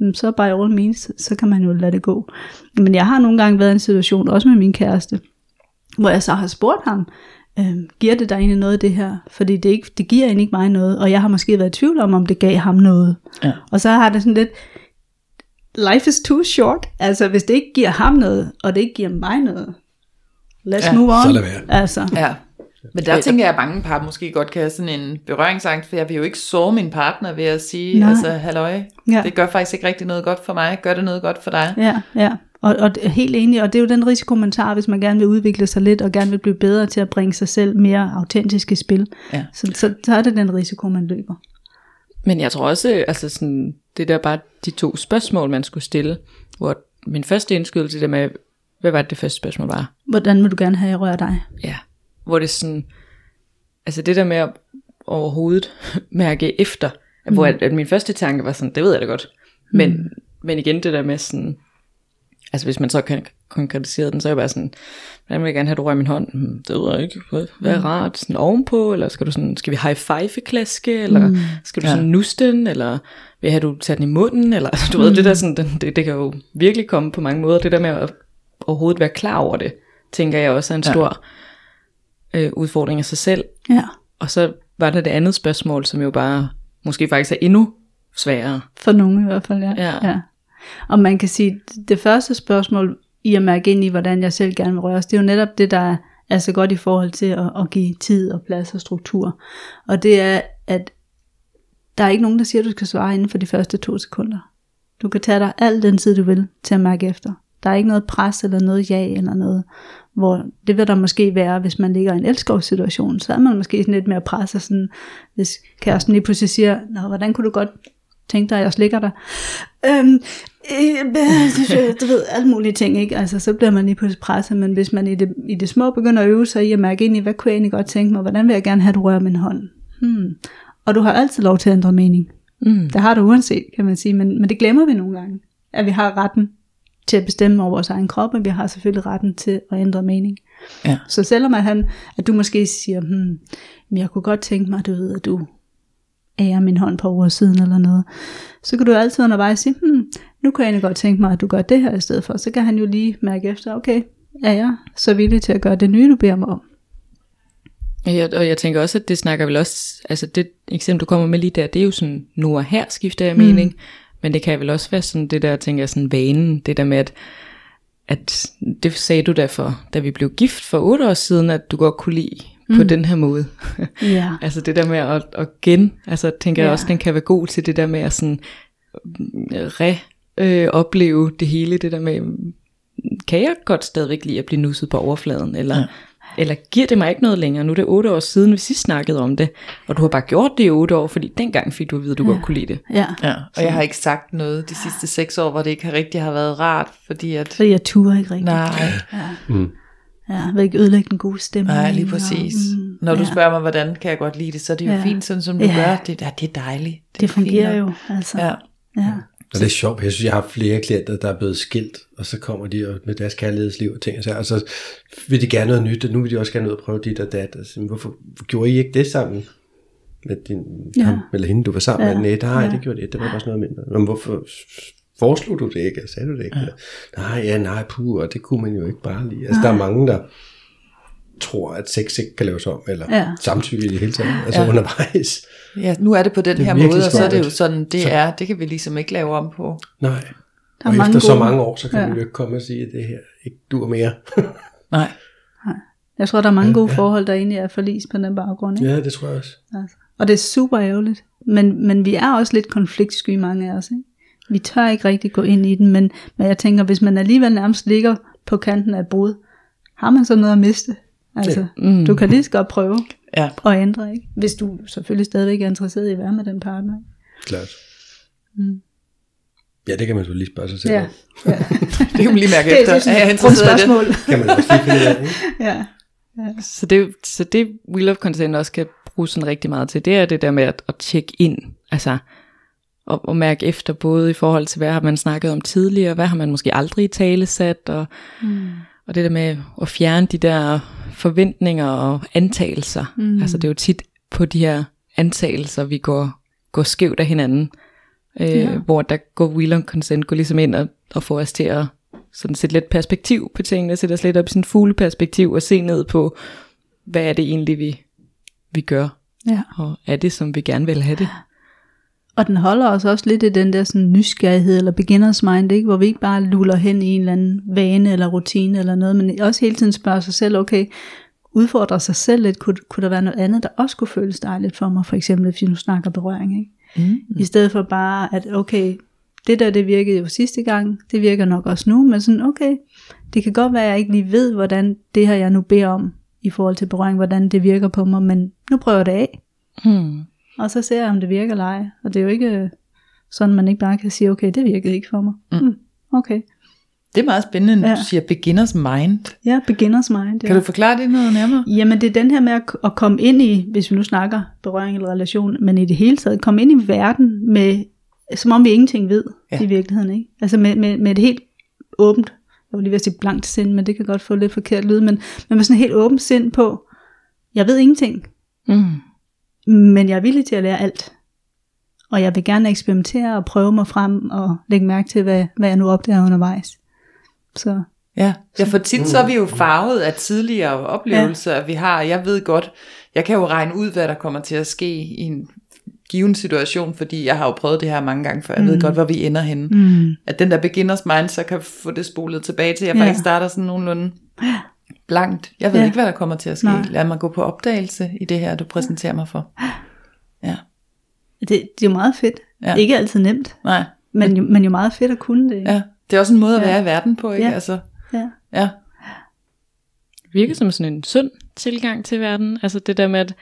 mm, så by all means, så kan man jo lade det gå. Men jeg har nogle gange været i en situation, også med min kæreste, hvor jeg så har spurgt ham, øh, giver det dig egentlig noget det her? Fordi det, ikke, det giver egentlig ikke mig noget, og jeg har måske været i tvivl om, om det gav ham noget. Ja. Og så har det sådan lidt, life is too short. Altså hvis det ikke giver ham noget, og det ikke giver mig noget, let's Ja, move on. så lad være. Altså, Ja. Men der tænker jeg, at mange par måske godt kan have sådan en berøringsangst, for jeg vil jo ikke såre min partner ved at sige, Nej. altså, halløj, Ja. det gør faktisk ikke rigtig noget godt for mig, gør det noget godt for dig? Ja, ja. Og, og helt enig, og det er jo den risiko, man tager, hvis man gerne vil udvikle sig lidt, og gerne vil blive bedre til at bringe sig selv mere autentisk i spil. Ja. Så, så, så er det den risiko, man løber. Men jeg tror også, altså sådan, det der bare de to spørgsmål, man skulle stille, hvor min første indskydelse, det der med, hvad var det, det første spørgsmål var? Hvordan vil du gerne have, at jeg rører dig? Ja, hvor det sådan, altså det der med at overhovedet mærke efter, mm. hvor at, at min første tanke var sådan, det ved jeg da godt, men, mm. men igen det der med sådan, altså hvis man så kan konkretisere den, så er jeg bare sådan, hvordan vil jeg gerne have, at du rører min hånd? Hmm, Det ved jeg ikke, hvad, hvad er rart? Sådan ovenpå, eller skal du sådan, skal vi high five klaske, eller mm. skal du Ja. sådan nusse den, eller vil jeg have, du tager den i munden, eller altså, du ved, det der sådan, det, det, kan jo virkelig komme på mange måder, det der med at overhovedet være klar over det, tænker jeg også er en Ja. Øh, udfordring af sig selv. Ja, Og så var der det andet spørgsmål, som jo bare måske faktisk er endnu sværere. for nogen i hvert fald, ja. Ja. ja. Og man kan sige, det første spørgsmål, i at mærke ind i, hvordan jeg selv gerne vil røres, det er jo netop det, der er, er så godt i forhold til at, at give tid og plads og struktur. Og det er, at der er ikke nogen, der siger, at du skal svare inden for de første to sekunder. Du kan tage dig al den tid, du vil, til at mærke efter. Der er ikke noget pres eller noget ja eller noget, hvor det vil der måske være, hvis man ligger i en elskovssituation, så er man måske sådan lidt mere presset, sådan, hvis kæresten lige pludselig siger, Nå, hvordan kunne du godt tænke dig, at jeg slikker dig? Øhm, øh, du ved, alle mulige ting, ikke? Altså, så bliver man lige pludselig presset, men hvis man i det, i det små begynder at øve sig i at mærke ind i, hvad kunne jeg egentlig godt tænke mig, hvordan vil jeg gerne have, at du rører min hånd? Hmm. Og du har altid lov til at ændre mening. Mm. Det har du uanset, kan man sige, men, men det glemmer vi nogle gange, at vi har retten til at bestemme over vores egen krop, men vi har selvfølgelig retten til at ændre mening. Ja. Så selvom at, han, at du måske siger, hmm, men jeg kunne godt tænke mig, du ved, at du ærer min hånd på over siden eller noget, så kan du altid undervejs sige, hmm, nu kan jeg egentlig godt tænke mig, at du gør det her i stedet for. Så kan han jo lige mærke efter, okay, er jeg så villig til at gøre det nye, du beder mig om? Jeg, og jeg tænker også, at det snakker vel også, altså det eksempel, du kommer med lige der, det er jo sådan, nu og her skifter jeg mening, mm. Men det kan vel også være sådan det der, tænker jeg, sådan vanen, det der med, at, at det sagde du derfor, da vi blev gift for otte år siden, at du godt kunne lide mm. på den her måde. Ja. altså det der med at, at gen, altså tænker jeg Ja. også, den kan være god til det der med at sådan re øh, opleve det hele, det der med, kan jeg godt stadigvæk lide at blive nusset på overfladen, eller, ja. Eller giver det mig ikke noget længere? Nu er det otte år siden, vi sidst snakkede om det, og du har bare gjort det i otte år, fordi dengang fik du at vide, at du ja. godt kunne lide det. Ja, Ja, og jeg har ikke sagt noget de sidste seks år, hvor det ikke har rigtig har været rart, fordi at... fordi jeg turer ikke rigtigt. Nej, Ja, jeg vil ikke ødelægge den gode stemning. nej, lige præcis. Og, Mm, Når du ja. spørger mig, hvordan kan jeg godt lide det, så er det jo Ja. fint, sådan som du Ja. gør. Det, ja, det er dejligt. Det er fungerer fint jo, altså. Ja. ja. Og det er sjovt, jeg synes, jeg har flere klienter, der er blevet skilt, og så kommer de og- med deres kærlighedsliv og ting, og så, og så vil de gerne noget nyt, og nu vil de også gerne ud og prøve dit og dat. Og så, men hvorfor gjorde I ikke det sammen? Med din, Ja. ham, eller hende, du var sammen Ja. med? Nej, nej, Ja. det gjorde det. Det var bare sådan noget mindre. Men hvorfor foreslog du det ikke? Eller sagde du det ikke? Ja. Nej, ja, nej, puh, og det kunne man jo ikke bare lide. Altså, der er mange, der tror, at sex ikke kan laves om, eller Ja. samtykke i det hele taget, altså ja. undervejs. Ja, nu er det på den Det er her måde, og så er det jo sådan, det Så- er, det kan vi ligesom ikke lave om på. Nej. Der er og mange efter så gode- mange år, så kan Ja. ja. vi jo ikke komme og sige, at det her ikke dur mere. Nej. Jeg tror, der er mange gode forhold, der egentlig er forlis på den baggrund. Ikke? ja, det tror jeg også. Altså. Og det er super ærgerligt. Men, men vi er også lidt konfliktsky, mange af os. Ikke? Vi tør ikke rigtig gå ind i den, men, men jeg tænker, hvis man alligevel nærmest ligger på kanten af brud, har man så noget at miste? Altså, Mm. du kan lige så godt prøve Ja. at ændre, ikke? Hvis du selvfølgelig stadigvæk er interesseret i at være med den partner. Ikke? Klart. Mm. Ja, det kan man så lige spørge sig selv Ja, ja. Det kan man lige mærke det, efter. det er sådan er jeg et interesseret i det? Kan man også lige finde ud af, ikke? ja. Så det, så det Wheel of Consent også kan bruge sådan rigtig meget til, det er det der med at, at tjekke ind. Altså, at, at mærke efter, både i forhold til, hvad har man snakket om tidligere, hvad har man måske aldrig i tale sat, og, mm. Og det der med at fjerne de der forventninger og antagelser. Mm. Altså det er jo tit på de her antagelser, vi går, går skævt af hinanden, øh, ja. hvor der går Will on Consent går ligesom ind og, og får os til at sådan sætte lidt perspektiv på tingene, sætte os lidt op i sådan fugle perspektiv og se ned på, hvad er det egentlig, vi, vi gør, Ja. og er det, som vi gerne vil have det. Og den holder os også lidt i den der sådan nysgerrighed eller beginners mind, ikke? hvor vi ikke bare luller hen i en eller anden vane eller rutine eller noget, men også hele tiden spørger sig selv, okay, udfordre sig selv lidt, kunne, kunne der være noget andet, der også kunne føles dejligt for mig, for eksempel hvis vi nu snakker berøring, ikke? Mm. I stedet for bare, at okay, det der det virkede jo sidste gang, det virker nok også nu, men sådan okay, det kan godt være, at jeg ikke lige ved, hvordan det her jeg nu beder om, i forhold til berøring, hvordan det virker på mig, men nu prøver jeg det af, Mm. Og så ser jeg, om det virker eller ej. Og det er jo ikke øh, sådan, man ikke bare kan sige, okay, det virkede ikke for mig. Mm. Okay. Det er meget spændende, når Ja. du siger beginners mind. Ja, beginners mind. Ja. Kan du forklare det noget nærmere? Jamen det er den her med at, komme ind i, hvis vi nu snakker berøring eller relation, men i det hele taget, komme ind i verden med, som om vi ingenting ved ja. Ja. i virkeligheden. Ikke? Altså med, med, med et helt åbent, jeg vil lige ved at sige blankt sind, men det kan godt få lidt forkert lyd, men, men med sådan et helt åbent sind på, jeg ved ingenting, Mm. Men jeg er villig til at lære alt. Og jeg vil gerne eksperimentere og prøve mig frem og lægge mærke til, hvad, hvad jeg nu opdager undervejs. Så Ja, ja for tit så er vi jo farvet af tidligere oplevelser, ja. vi har, jeg ved godt, jeg kan jo regne ud, hvad der kommer til at ske i en given situation, fordi jeg har jo prøvet det her mange gange før, jeg mm. ved godt, hvor vi ender henne. mm, At den der beginners mind, så kan få det spolet tilbage til, at jeg ja. faktisk starter sådan nogenlunde blankt. Jeg ved Ja. ja. ikke, hvad der kommer til at ske. Nej. Lad mig gå på opdagelse i det her, du præsenterer mig for. Ja, det, det er jo meget fedt. Ja. Ja. Ikke altid nemt, nej, men jo, men jo meget fedt at kunne det. ja. Det er også en måde at Ja. være i verden på, ikke? Ja. Altså, ja. ja. virker som sådan en sund tilgang til verden. Altså det der med, at,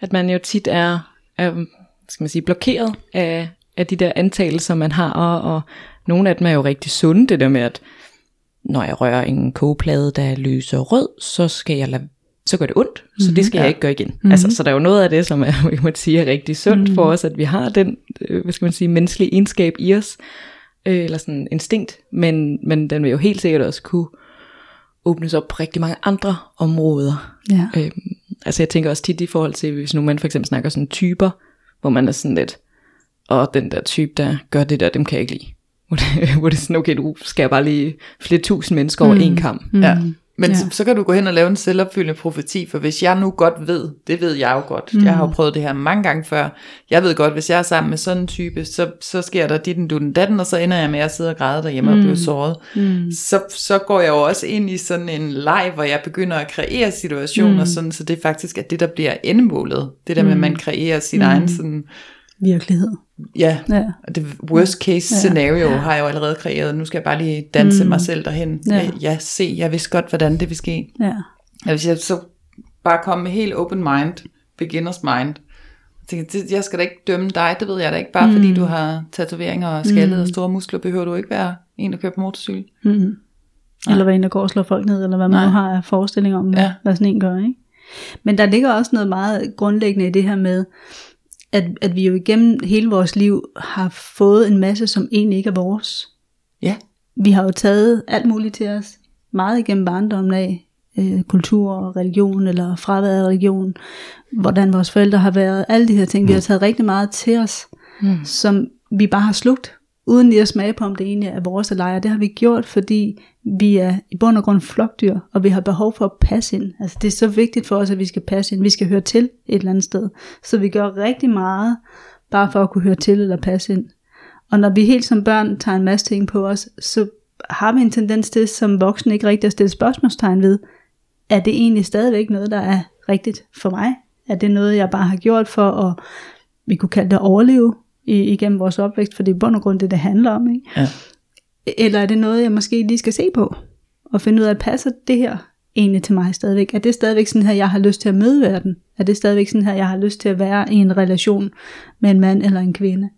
at man jo tit er, er hvad skal man sige, blokeret af, af de der antagelser, man har, og, og nogle af dem er jo rigtig sunde, det der med, at når jeg rører en kogeplade, der er lys og rød, så skal jeg lade så gør det ondt, så det skal jeg ikke gøre igen. Mm-hmm. Altså, så der er jo noget af det, som er, jeg må sige, er rigtig sundt mm-hmm. for os, at vi har den, øh, hvad skal man sige, menneskelige egenskab i os, øh, eller sådan instinkt, men, men den vil jo helt sikkert også kunne åbnes op på rigtig mange andre områder. Ja. Øhm, altså jeg tænker også tit i forhold til, hvis nu man for eksempel snakker sådan typer, hvor man er sådan lidt, og den der type, der gør det der, dem kan jeg ikke lide. Hvor det, hvor det er sådan, okay, du skal bare lige flere tusind mennesker over en kamp. Mm. Ja. Men Ja. så, så kan du gå hen og lave en selvopfyldende profeti, for hvis jeg nu godt ved, det ved jeg jo godt, mm. jeg har jo prøvet det her mange gange før, jeg ved godt, hvis jeg er sammen med sådan en type, så, så sker der dit du den datten, og så ender jeg med at sidde og græde derhjemme mm. og blive såret. Mm. Så, så går jeg jo også ind i sådan en leg, hvor jeg begynder at kreere situationer, mm. sådan, så det faktisk er det, der bliver endemålet. Det der med, at man kreerer sin mm. egen sådan, Virkelighed. ja, Ja. og det worst case scenario har jeg jo allerede kreeret. Nu skal jeg bare lige danse mm. mig selv derhen. Ja. Ja. ja, se, jeg vidste godt, hvordan det vil ske. Ja. Ja, hvis jeg så bare komme med helt open mind, beginners mind, jeg jeg skal da ikke dømme dig, det ved jeg da ikke. Bare mm. fordi du har tatoveringer og skaldet mm. og store muskler, behøver du ikke være en, der kører på motorcykel. Mm. Eller hvad en, der går og slår folk ned, eller hvad man Nej. nu har af forestilling om, Ja. hvad sådan en gør. Ikke? Men der ligger også noget meget grundlæggende i det her med, at, at vi jo igennem hele vores liv har fået en masse, som egentlig ikke er vores. Ja, Vi har jo taget alt muligt til os, meget igennem barndommen af, øh, kultur og religion, eller fravær af religion, hvordan vores forældre har været, alle de her ting, vi har taget rigtig meget til os, mm. som vi bare har slugt, uden lige at smage på, om det egentlig er vores eller ej. Det har vi gjort, fordi vi er i bund og grund flokdyr, og vi har behov for at passe ind. Altså det er så vigtigt for os, at vi skal passe ind. Vi skal høre til et eller andet sted. Så vi gør rigtig meget, bare for at kunne høre til eller passe ind. Og når vi helt som børn tager en masse ting på os, så har vi en tendens til, som voksne ikke rigtig at stille spørgsmålstegn ved, er det egentlig stadigvæk noget, der er rigtigt for mig? Er det noget, jeg bare har gjort for at, vi kunne kalde det at overleve i, igennem vores opvækst, for det er i bund og grund det, det handler om, ikke? Ja. Eller er det noget, jeg måske lige skal se på, og finde ud af, at passer det her egentlig til mig stadigvæk? Er det stadigvæk sådan her, jeg har lyst til at møde verden? Er det stadigvæk sådan her, jeg har lyst til at være i en relation med en mand eller en kvinde?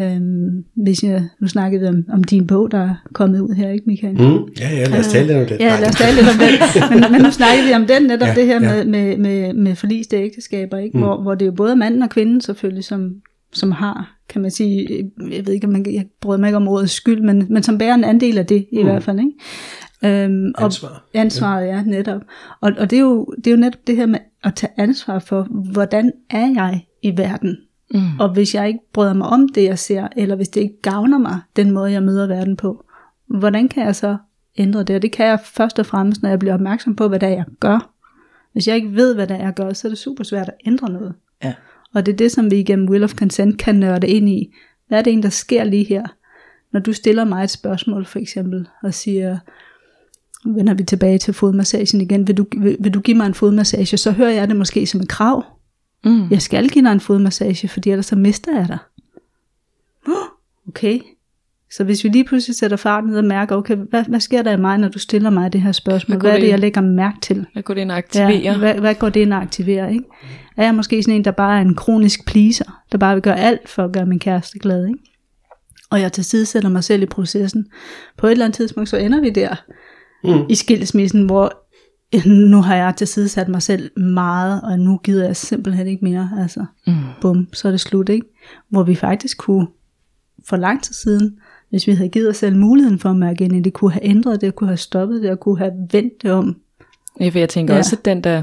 Øhm, hvis jeg, nu snakkede vi om, om din bog, der er kommet ud her, ikke Michael? Mm. Ja, ja, lad os tale lidt om det. Ja, lad os tale lidt om den. Men, men nu snakker vi om den, netop ja, det her ja. med, med, med, med forliste ægteskaber, ikke? Mm. Hvor, hvor det er jo både manden og kvinden selvfølgelig, som som har, kan man sige, jeg ved ikke, om man, jeg bryder mig ikke om ordet skyld, men, men som bærer en andel af det i mm. hvert fald. Ikke? Øhm, og Ansvar. Ansvaret, ja, netop. Og, og det, er jo, det er jo netop det her med at tage ansvar for, hvordan er jeg i verden? Mm. Og hvis jeg ikke bryder mig om det, jeg ser, eller hvis det ikke gavner mig, den måde, jeg møder verden på, hvordan kan jeg så ændre det? Og det kan jeg først og fremmest, når jeg bliver opmærksom på, hvad det er, jeg gør. Hvis jeg ikke ved, hvad det er, jeg gør, så er det super svært at ændre noget. Ja. Og det er det, som vi igennem Will of Consent kan nørde ind i. Hvad er det en, der sker lige her? Når du stiller mig et spørgsmål for eksempel, og siger, vender vi tilbage til fodmassagen igen, vil du, vil, vil du give mig en fodmassage, så hører jeg det måske som et krav. Mm. Jeg skal give dig en fodmassage, fordi ellers så mister jeg dig. Okay. Så hvis vi lige pludselig sætter farten ned og mærker, okay, hvad, hvad sker der i mig, når du stiller mig det her spørgsmål? Hvad Hvad, er det, det- jeg lægger mærke til? Hvad kunne det ind og aktivere? Ja, hvad, hvad går det ind og aktivere, ikke? Er jeg måske sådan en, der bare er en kronisk pleaser, der bare vil gøre alt for at gøre min kæreste glad, ikke? Og jeg til side sætter mig selv i processen. På et eller andet tidspunkt, så ender vi der mm. i skilsmissen, hvor nu har jeg til side sat mig selv meget, og nu gider jeg simpelthen ikke mere. Altså, mm. bum, så er det slut, ikke? Hvor vi faktisk kunne, for lang tid siden, hvis vi havde givet os selv muligheden for at mærke ind i det, kunne have ændret det, kunne have stoppet det, og kunne have vendt det om. Ja, for jeg tænker Ja. ja. også, at den der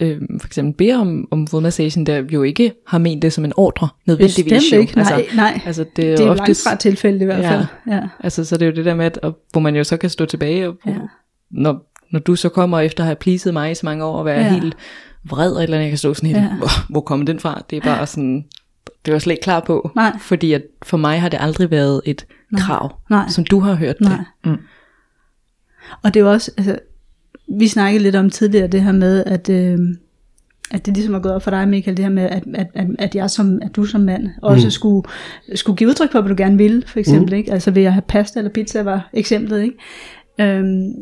øh, for eksempel beder om, om fodmassagen, der jo ikke har ment det som en ordre, nødvendigvis Bestemt jo. ikke, nej, nej. Altså, det er, Det er jo ofte, langt fra tilfældet i hvert Ja. fald. Ja. Altså, så det er jo det der med, at, og, hvor man jo så kan stå tilbage, og, Ja. ja. når, når du så kommer efter at have pleaset mig i så mange år, og være Ja. ja. helt vred, eller andet, jeg kan stå sådan helt, Ja. ja. hvor, hvor kom den fra? Det er bare sådan, det var jeg slet ikke klar på. Nej. Fordi at for mig har det aldrig været et Nej. krav, Nej. som du har hørt Nej. det. Mm. Og det er jo også, altså, vi snakkede lidt om tidligere det her med, at, øh, at det ligesom er gået op for dig, Michael, det her med, at, at, at, at, jeg som, at du som mand også mm. skulle, skulle give udtryk for, hvad du gerne ville, for eksempel, mm. ikke? Altså ved at have pasta eller pizza var eksemplet, ikke? Øhm,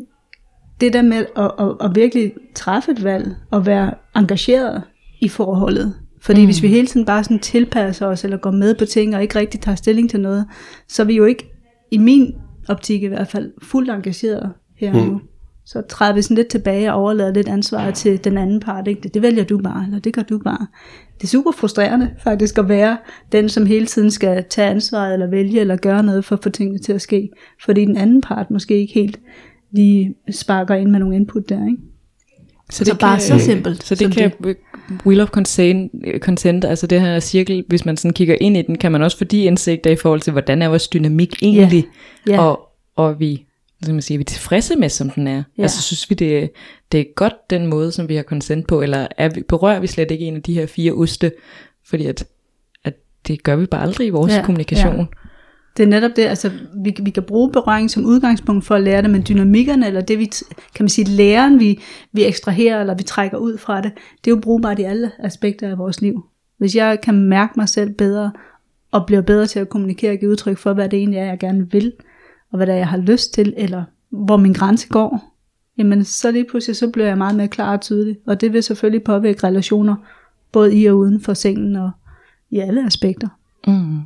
det der med at, at, at virkelig træffe et valg, og være engageret i forholdet, fordi mm. hvis vi hele tiden bare sådan tilpasser os, eller går med på ting, og ikke rigtig tager stilling til noget, så er vi jo ikke, i min optik i hvert fald, fuldt engageret her og nu. Så træder vi sådan lidt tilbage og overlader lidt ansvar til den anden part. Ikke? Det, det vælger du bare, eller det gør du bare. Det er super frustrerende faktisk at være den, som hele tiden skal tage ansvaret, eller vælge, eller gøre noget for at få tingene til at ske. Fordi den anden part måske ikke helt lige sparker ind med nogle input der. Ikke? Så bare så simpelt Så det kan Wheel of Consent, consent, altså det her cirkel, hvis man sådan kigger ind i den, kan man også få de indsigter i forhold til, hvordan er vores dynamik egentlig, Ja. og, og vi, skal man sige, er vi tilfredse med, som den er. Ja. Altså synes vi, det, det er godt den måde, som vi har consent på, eller er vi, berører vi slet ikke en af de her fire oste, fordi at, at det gør vi bare aldrig i vores ja, kommunikation. ja. Det er netop det, altså vi, vi kan bruge berøring som udgangspunkt for at lære det, men dynamikkerne, eller det vi, kan man sige, læren vi, vi ekstraherer, eller vi trækker ud fra det, det er jo brugbart i alle aspekter af vores liv. Hvis jeg kan mærke mig selv bedre, og bliver bedre til at kommunikere og give udtryk for, hvad det egentlig er, jeg gerne vil, og hvad det er, jeg har lyst til, eller hvor min grænse går, jamen så lige pludselig, så bliver jeg meget mere klar og tydelig, og det vil selvfølgelig påvirke relationer, både i og uden for sengen, og i alle aspekter. Mm.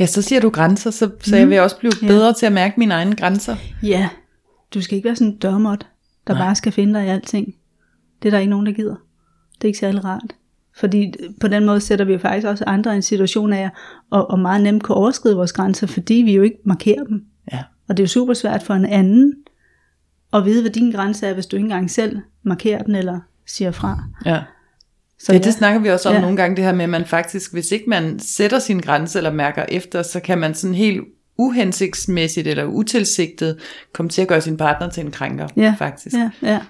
Ja, så siger du grænser, så, så jeg vil også blive Ja. bedre til at mærke mine egne grænser. Ja, du skal ikke være sådan en dørmåt, der Nej. bare skal finde dig i alting. Det er der ikke nogen, der gider. Det er ikke særlig rart. Fordi på den måde sætter vi jo faktisk også andre i en situation af, og, og meget nemt kan overskride vores grænser, fordi vi jo ikke markerer dem. Ja. Og det er jo super svært for en anden at vide, hvad din grænse er, hvis du ikke engang selv markerer den eller siger fra. Ja. Så ja, det snakker vi også om Ja. nogle gange, det her med, at man faktisk, hvis ikke man sætter sin grænse eller mærker efter, så kan man sådan helt uhensigtsmæssigt eller utilsigtet komme til at gøre sin partner til en krænker, ja, faktisk. Ja, ja,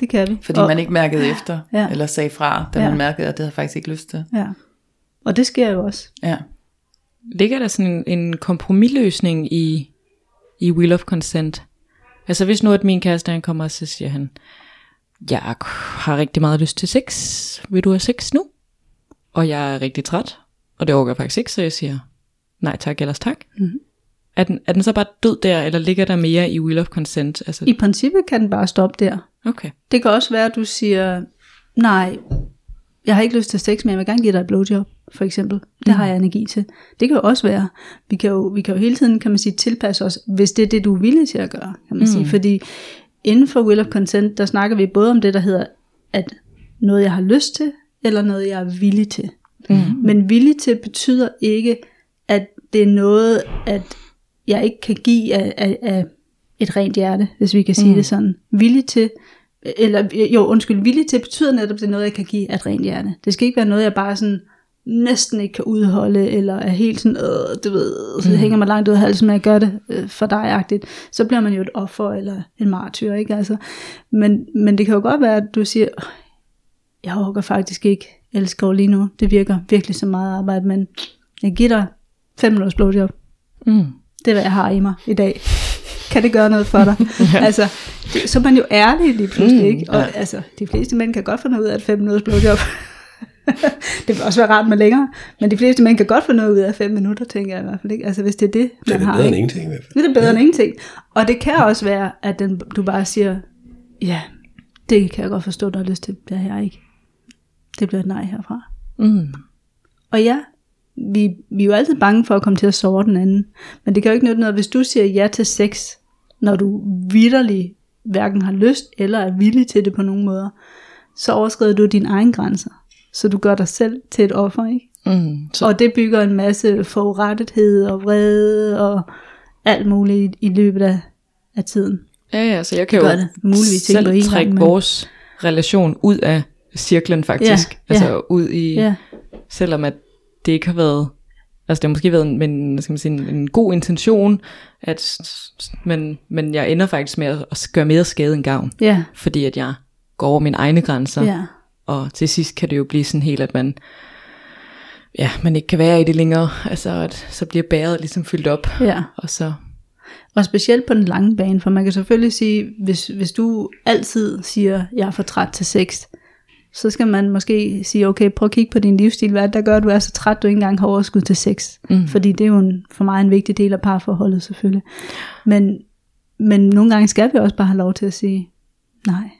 det kan vi. Fordi og, man ikke mærkede efter, Ja. eller sagde fra, da Ja. man mærkede, at det havde faktisk ikke lyst til. Ja. Og det sker jo også. Ja. Ligger der sådan en, en kompromisløsning i, i Wheel of Consent? Altså hvis nu, at min kæreste han kommer, så siger han, jeg har rigtig meget lyst til sex. Vil du have sex nu? Og jeg er rigtig træt, og det overgår jeg faktisk ikke, så jeg siger, nej tak, ellers tak. Mm-hmm. Er, den, er den så bare død der, eller ligger der mere i Wheel of Consent? Altså, I princippet kan den bare stoppe der. okay. Det kan også være, at du siger, nej, jeg har ikke lyst til sex, men jeg vil gerne give dig et blowjob, for eksempel. Det har jeg energi til. Det kan jo også være. Vi kan jo, vi kan jo hele tiden, kan man sige, tilpasse os, hvis det er det, du er villig til at gøre, kan man mm. sige. Fordi inden for Will of Consent, der snakker vi både om det, der hedder, at noget jeg har lyst til, eller noget, jeg er villig til. Mm. Men villig til betyder ikke, at det er noget, at jeg ikke kan give af, af, af et rent hjerte, hvis vi kan sige mm. det sådan. Villig til, eller jo, undskyld, villig til betyder netop, at det er noget, jeg kan give af et rent hjerte. Det skal ikke være noget, jeg bare sådan næsten ikke kan udholde, eller er helt sådan, øh, du ved, så det hænger mig langt ud af halsen, men jeg gør det øh, for dig-agtigt, så bliver man jo et offer, eller en martyr, ikke? Altså, men, men det kan jo godt være, at du siger, "Åh, jeg overgår faktisk ikke elsker lige nu, det virker virkelig så meget arbejde, men jeg giver dig fem minutters blowjob, Mm. det er hvad jeg har i mig i dag. Kan det gøre noget for dig? altså, det, så er man jo ærlig lige pludselig, Mm, ikke? Og ja. altså, de fleste mænd kan godt noget ud af et fem minutters blowjob. det vil også være rart med længere, men de fleste mænd kan godt få noget ud af fem minutter, tænker jeg i hvert fald ikke. Altså, hvis det er det, Det man er har. bedre end ikke? ingenting i hvert fald. Det er bedre end ingenting. Og det kan også være, at den, du bare siger, ja, det kan jeg godt forstå, du har lyst til, det jeg ikke. Det bliver et nej herfra. Mm. Og ja, vi, vi er jo altid bange for at komme til at sove den anden. Men det kan jo ikke nytte noget, hvis du siger ja til sex, når du vidderlig hverken har lyst eller er villig til det på nogen måder, så overskrider du dine egne grænser. Så du gør dig selv til et offer, ikke? Mm. Så, Og det bygger en masse forurettethed og vrede og alt muligt i, løbet af, af tiden. ja, ja, så jeg kan Gør jo det muligvis ikke selv gang, trække men- vores relation ud af cirklen faktisk. Ja, altså ja. ud i, Ja, selvom at det ikke har været, altså det har måske været en, men, skal man sige, en, en god intention, at, men, men jeg ender faktisk med at, at gøre mere skade end gavn, ja, fordi at jeg går over mine egne grænser, ja. Og til sidst kan det jo blive sådan helt, at man, ja, man ikke kan være i det længere, altså at så bliver bæret ligesom fyldt op, ja. og så, Og specielt på den lange bane, for man kan selvfølgelig sige, hvis, hvis du altid siger, jeg er for træt til sex, så skal man måske sige, okay, prøv at kigge på din livsstil, hvad er der gør, at du er så træt, du ikke engang har overskud til sex. Mm. Fordi det er jo en, for mig en vigtig del af parforholdet selvfølgelig. Men, men nogle gange skal vi også bare have lov til at sige, nej.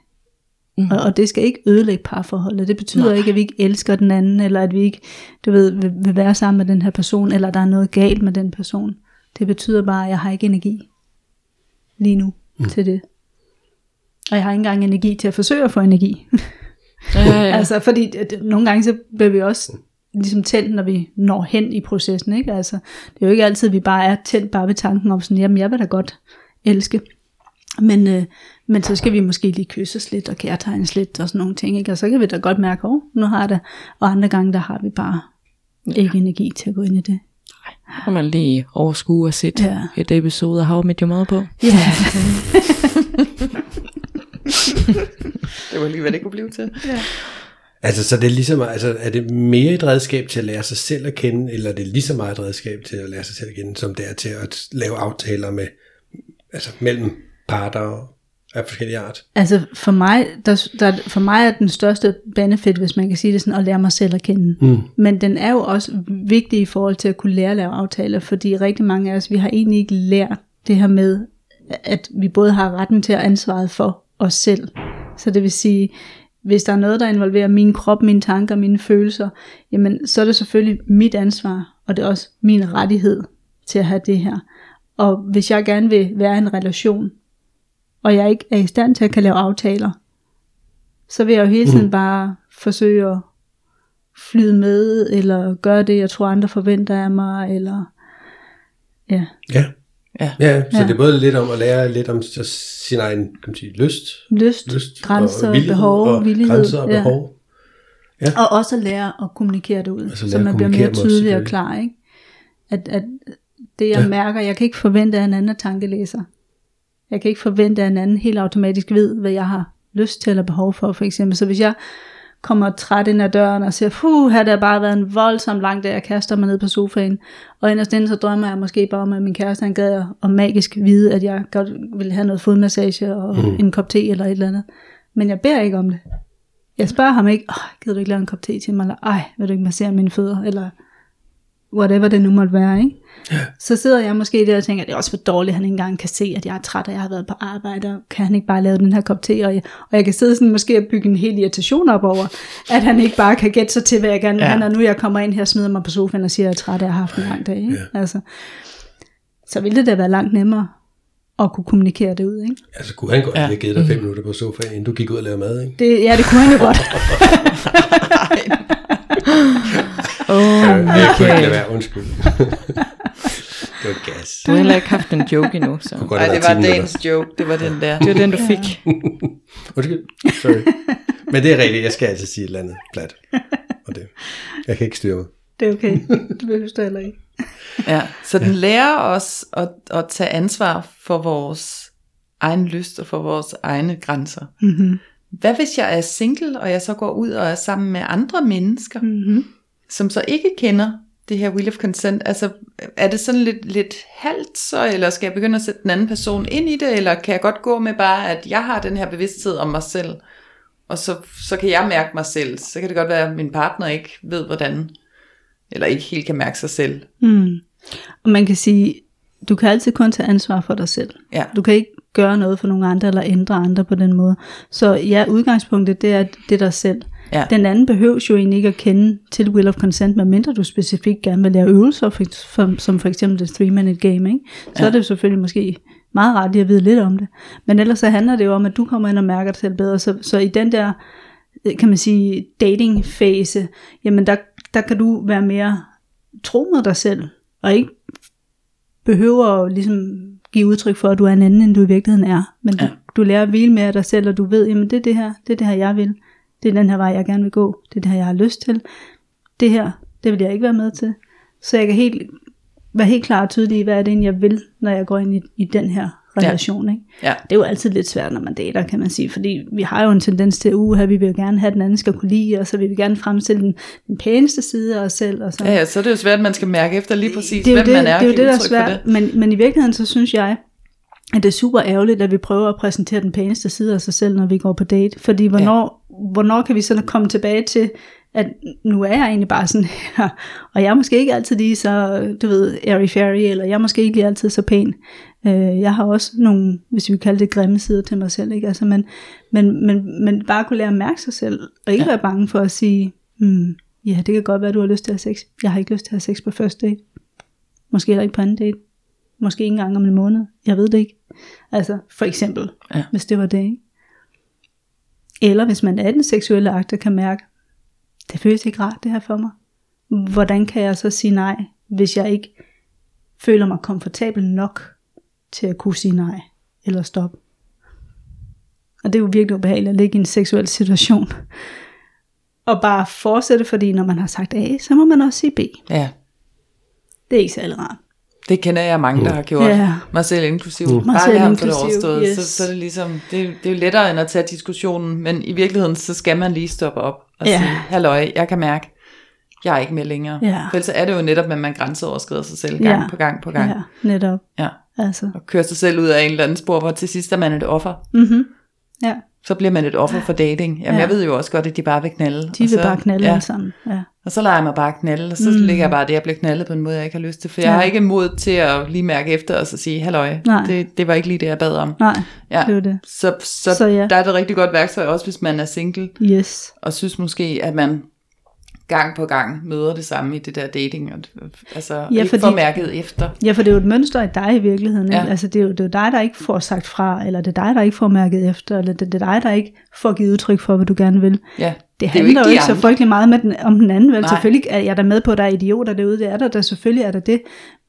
Mm. Og, og det skal ikke ødelægge parforholdet. Det betyder Nej. ikke, at vi ikke elsker den anden, eller at vi ikke, du ved, vil, vil være sammen med den her person, eller der er noget galt med den person. Det betyder bare, at jeg har ikke energi lige nu mm. til det. Og jeg har ikke engang energi til at forsøge at få energi. ja, ja, ja. altså, fordi at, nogle gange så bliver vi også ligesom tændt, når vi når hen i processen. Ikke? Altså, det er jo ikke altid, at vi bare er tændt bare ved tanken om sådan, jamen jeg vil da godt elske. Men, øh, men så skal vi måske lige kysses lidt og kærtegnes lidt og sådan nogle ting. Ikke? Og så kan vi da godt mærke, at nu har jeg det. Og andre gange, der har vi bare ikke energi til at gå ind i det. Og man lige overskue og sætte Ja. ja. et episode af How Met Your Mother på. Ja, Det var lige, hvad det kunne blive til. Altså, så det er ligesom, altså, er det mere et redskab til at lære sig selv at kende, eller er det lige så meget et redskab til at lære sig selv at kende, som det er til at lave aftaler med, altså mellem parter af forskellige art? altså for mig, der, der, for mig er den største benefit, hvis man kan sige det sådan, at lære mig selv at kende. Mm. Men den er jo også vigtig i forhold til at kunne lære at lave aftaler, fordi rigtig mange af os, vi har egentlig ikke lært det her med, at vi både har retten til at ansvaret for os selv. Så det vil sige, hvis der er noget, der involverer min krop, mine tanker, mine følelser, jamen så er det selvfølgelig mit ansvar, og det er også min rettighed til at have det her. Og hvis jeg gerne vil være i en relation, og jeg ikke er i stand til at kan lave aftaler, så vil jeg jo hele tiden mm. bare forsøge at flyde med, eller gøre det, jeg tror andre forventer af mig, eller ja, Ja. Ja. Ja, så Ja. det er både lidt om at lære lidt om sin egen kan man sige, lyst, lyst, lyst grænser, og villighed behov, og villighed. grænser og ja. behov. Og også at lære at kommunikere det ud, Altså så man bliver mere tydelig og klar. Ikke? At, at det jeg Ja. ja. mærker, jeg kan ikke forvente, at en anden er tankelæser. Jeg kan ikke forvente, at en anden helt automatisk ved, hvad jeg har lyst til eller behov for, for eksempel. Så hvis jeg kommer træt ind ad døren og siger, puh, her har det bare været en voldsom lang dag, jeg kaster mig ned på sofaen. Og inderst inde, så drømmer jeg måske bare om, at min kæreste han gad og magisk vide, at jeg godt vil have noget fodmassage og mm. en kop te eller et eller andet. Men jeg beder ikke om det. Jeg spørger ham ikke, åh, gider du ikke lave en kop te til mig, eller ej, vil du ikke massere mine fødder, eller whatever det nu måtte være, ikke? Ja. Så sidder jeg måske der og tænker, det er også for dårligt, at han ikke engang kan se, at jeg er træt, og jeg har været på arbejde, og kan han ikke bare lave den her kop te, og jeg, og jeg kan sidde sådan måske og bygge en hel irritation op over, at han ikke bare kan gætte sig til, hvad jeg gerne vil Ja. have, når nu jeg kommer ind her og smider mig på sofaen og siger, at jeg er træt, og jeg har haft en lang dag, ikke? Ja. Altså, så ville det da være langt nemmere at kunne kommunikere det ud. Ikke? Altså kunne han godt Ja. ja. have givet dig fem minutter på sofaen, inden du gik ud og lavede mad, ikke? Det, ja, det kunne han jo godt. Jeg kunne ikke lade være, undskyld. det var gas. Du har heller ikke haft en joke endnu, så. Nej, det var 10 minutter. dagens joke. Det var den der. Det var den, du fik. Undskyld, sorry. Men det er rigtigt, jeg skal altid sige et eller andet plat. Og det, jeg kan ikke styre mig. Det er okay. Det behøver du heller ikke. Ja, så den lærer os at, at tage ansvar for vores egen lyst og for vores egne grænser. Mm-hmm. Hvad hvis jeg er single, og jeg så går ud og er sammen med andre mennesker, Mm-hmm. Som så ikke kender det her will of consent? Altså, er det sådan lidt, lidt halvt så, eller skal jeg begynde at sætte den anden person ind i det, eller kan jeg godt gå med bare, at jeg har den her bevidsthed om mig selv, og så, så kan jeg mærke mig selv. Så kan det godt være, at min partner ikke ved, hvordan, eller ikke helt kan mærke sig selv. Mm. Og man kan sige, du kan altid kun tage ansvar for dig selv. Ja. Du kan ikke gøre noget for nogle andre, eller ændre andre på den måde. Så ja, udgangspunktet, det er, det er dig selv. Ja. Den anden behøves jo egentlig ikke at kende til will of consent, medmindre du specifikt gerne vil lave øvelser, for, for, som for eksempel det 3-minute game. Ikke? Så ja. er det jo selvfølgelig måske meget rart lige at vide lidt om det. Men ellers så handler det jo om, at du kommer ind og mærker dig selv bedre. Så, så i den der, kan man sige, dating fase, jamen der, der kan du være mere tro mod dig selv, og ikke behøver at ligesom give udtryk for, at du er en anden, end du i virkeligheden er. Men du, Ja. du lærer at hvile af dig selv, og du ved, jamen det er det her, det er det her, jeg vil. Det er den her vej, jeg gerne vil gå. Det er det her, jeg har lyst til. Det her, det vil jeg ikke være med til. Så jeg kan helt, være helt klar og tydelig i, hvad er det egentlig, jeg vil, når jeg går ind i, i den her relation. Ikke? Ja. Det er jo altid lidt svært, når man dater, kan man sige, fordi vi har jo en tendens til, uha, vi vil jo gerne have, at den anden skal kunne lide og vi vil gerne fremstille den, den pæneste side af os selv. Og så. Ja, ja, så er det jo svært, at man skal mærke efter lige præcis, det er hvem det, man er, det, er jo det, der er svært, men, men i virkeligheden, så synes jeg, at det er super ærgerligt, at vi prøver at præsentere den pæneste side af sig selv, når vi går på date. Fordi hvornår, ja. Hvornår kan vi sådan komme tilbage til, at nu er jeg egentlig bare sådan her, og jeg er måske ikke altid lige så, du ved, airy-fairy, eller jeg er måske ikke lige altid så pæn. Øh, jeg har også nogle, hvis vi kalder det grimme sider til mig selv, ikke? Altså, men, men, men, men bare kunne lære at mærke sig selv, og ikke ja. være bange for at sige, hmm, ja, det kan godt være, at du har lyst til at have sex. Jeg har ikke lyst til at have sex på første date. Måske heller ikke på anden date. Måske ikke engang om en måned. Jeg ved det ikke. Altså, for eksempel, Ja. hvis det var det, ikke? Eller hvis man er i den seksuelle akt og kan mærke, det føles ikke rart det her for mig. Hvordan kan jeg så sige nej, hvis jeg ikke føler mig komfortabel nok til at kunne sige nej eller stoppe? Og det er jo virkelig ubehageligt at ligge i en seksuel situation. Og bare fortsætte, fordi når man har sagt A, så må man også sige B. Ja, Det er ikke særlig rart. Det kender jeg mange, der har gjort. Ja. Mig selv inklusiv. Mm. Bare det inklusiv, overstået. yes. Så, så er det ligesom, det, det er jo lettere end at tage diskussionen, men i virkeligheden, så skal man lige stoppe op og Ja. sige, halløj, jeg kan mærke, jeg er ikke med længere. Ja. For ellers er det jo netop, at man grænseoverskrider sig selv gang Ja. på gang på gang. Ja, netop. Ja. Altså. Og kører sig selv ud af en eller anden spor, hvor til sidst er man et offer. Mm-hmm. Ja, Så bliver man et offer for dating. Jamen, Ja. jeg ved jo også godt, at de bare vil knalde. de vil så, bare knalde ja, sammen. Ja. Og så lader jeg mig bare knalde, og så mm. ligger jeg bare det, og bliver knaldet på en måde, jeg ikke har lyst til. For jeg Ja. har ikke mod til at lige mærke efter og så sige, halløj, Nej. det, det var ikke lige det, jeg bad om. Nej, Ja. det jo det. Så, så, Så ja. der er det rigtig godt værktøj, også hvis man er single, Yes. og synes måske, at man gang på gang møder det samme i det der dating, og, altså Ja, ja, ikke fordi- får mærket efter. Ja, for det er jo et mønster i dig i virkeligheden. Ikke? Ja. Altså, det, er jo, det er jo dig, der ikke får sagt fra, eller det er dig, der ikke får mærket efter, eller det, det er dig, der ikke får givet udtryk for, hvad du gerne vil. Ja, Det handler jo de ikke så frygtelig meget med den, om den anden, vel? Nej. Selvfølgelig er jeg da med på, at der er idioter derude, det er der, der selvfølgelig er der det,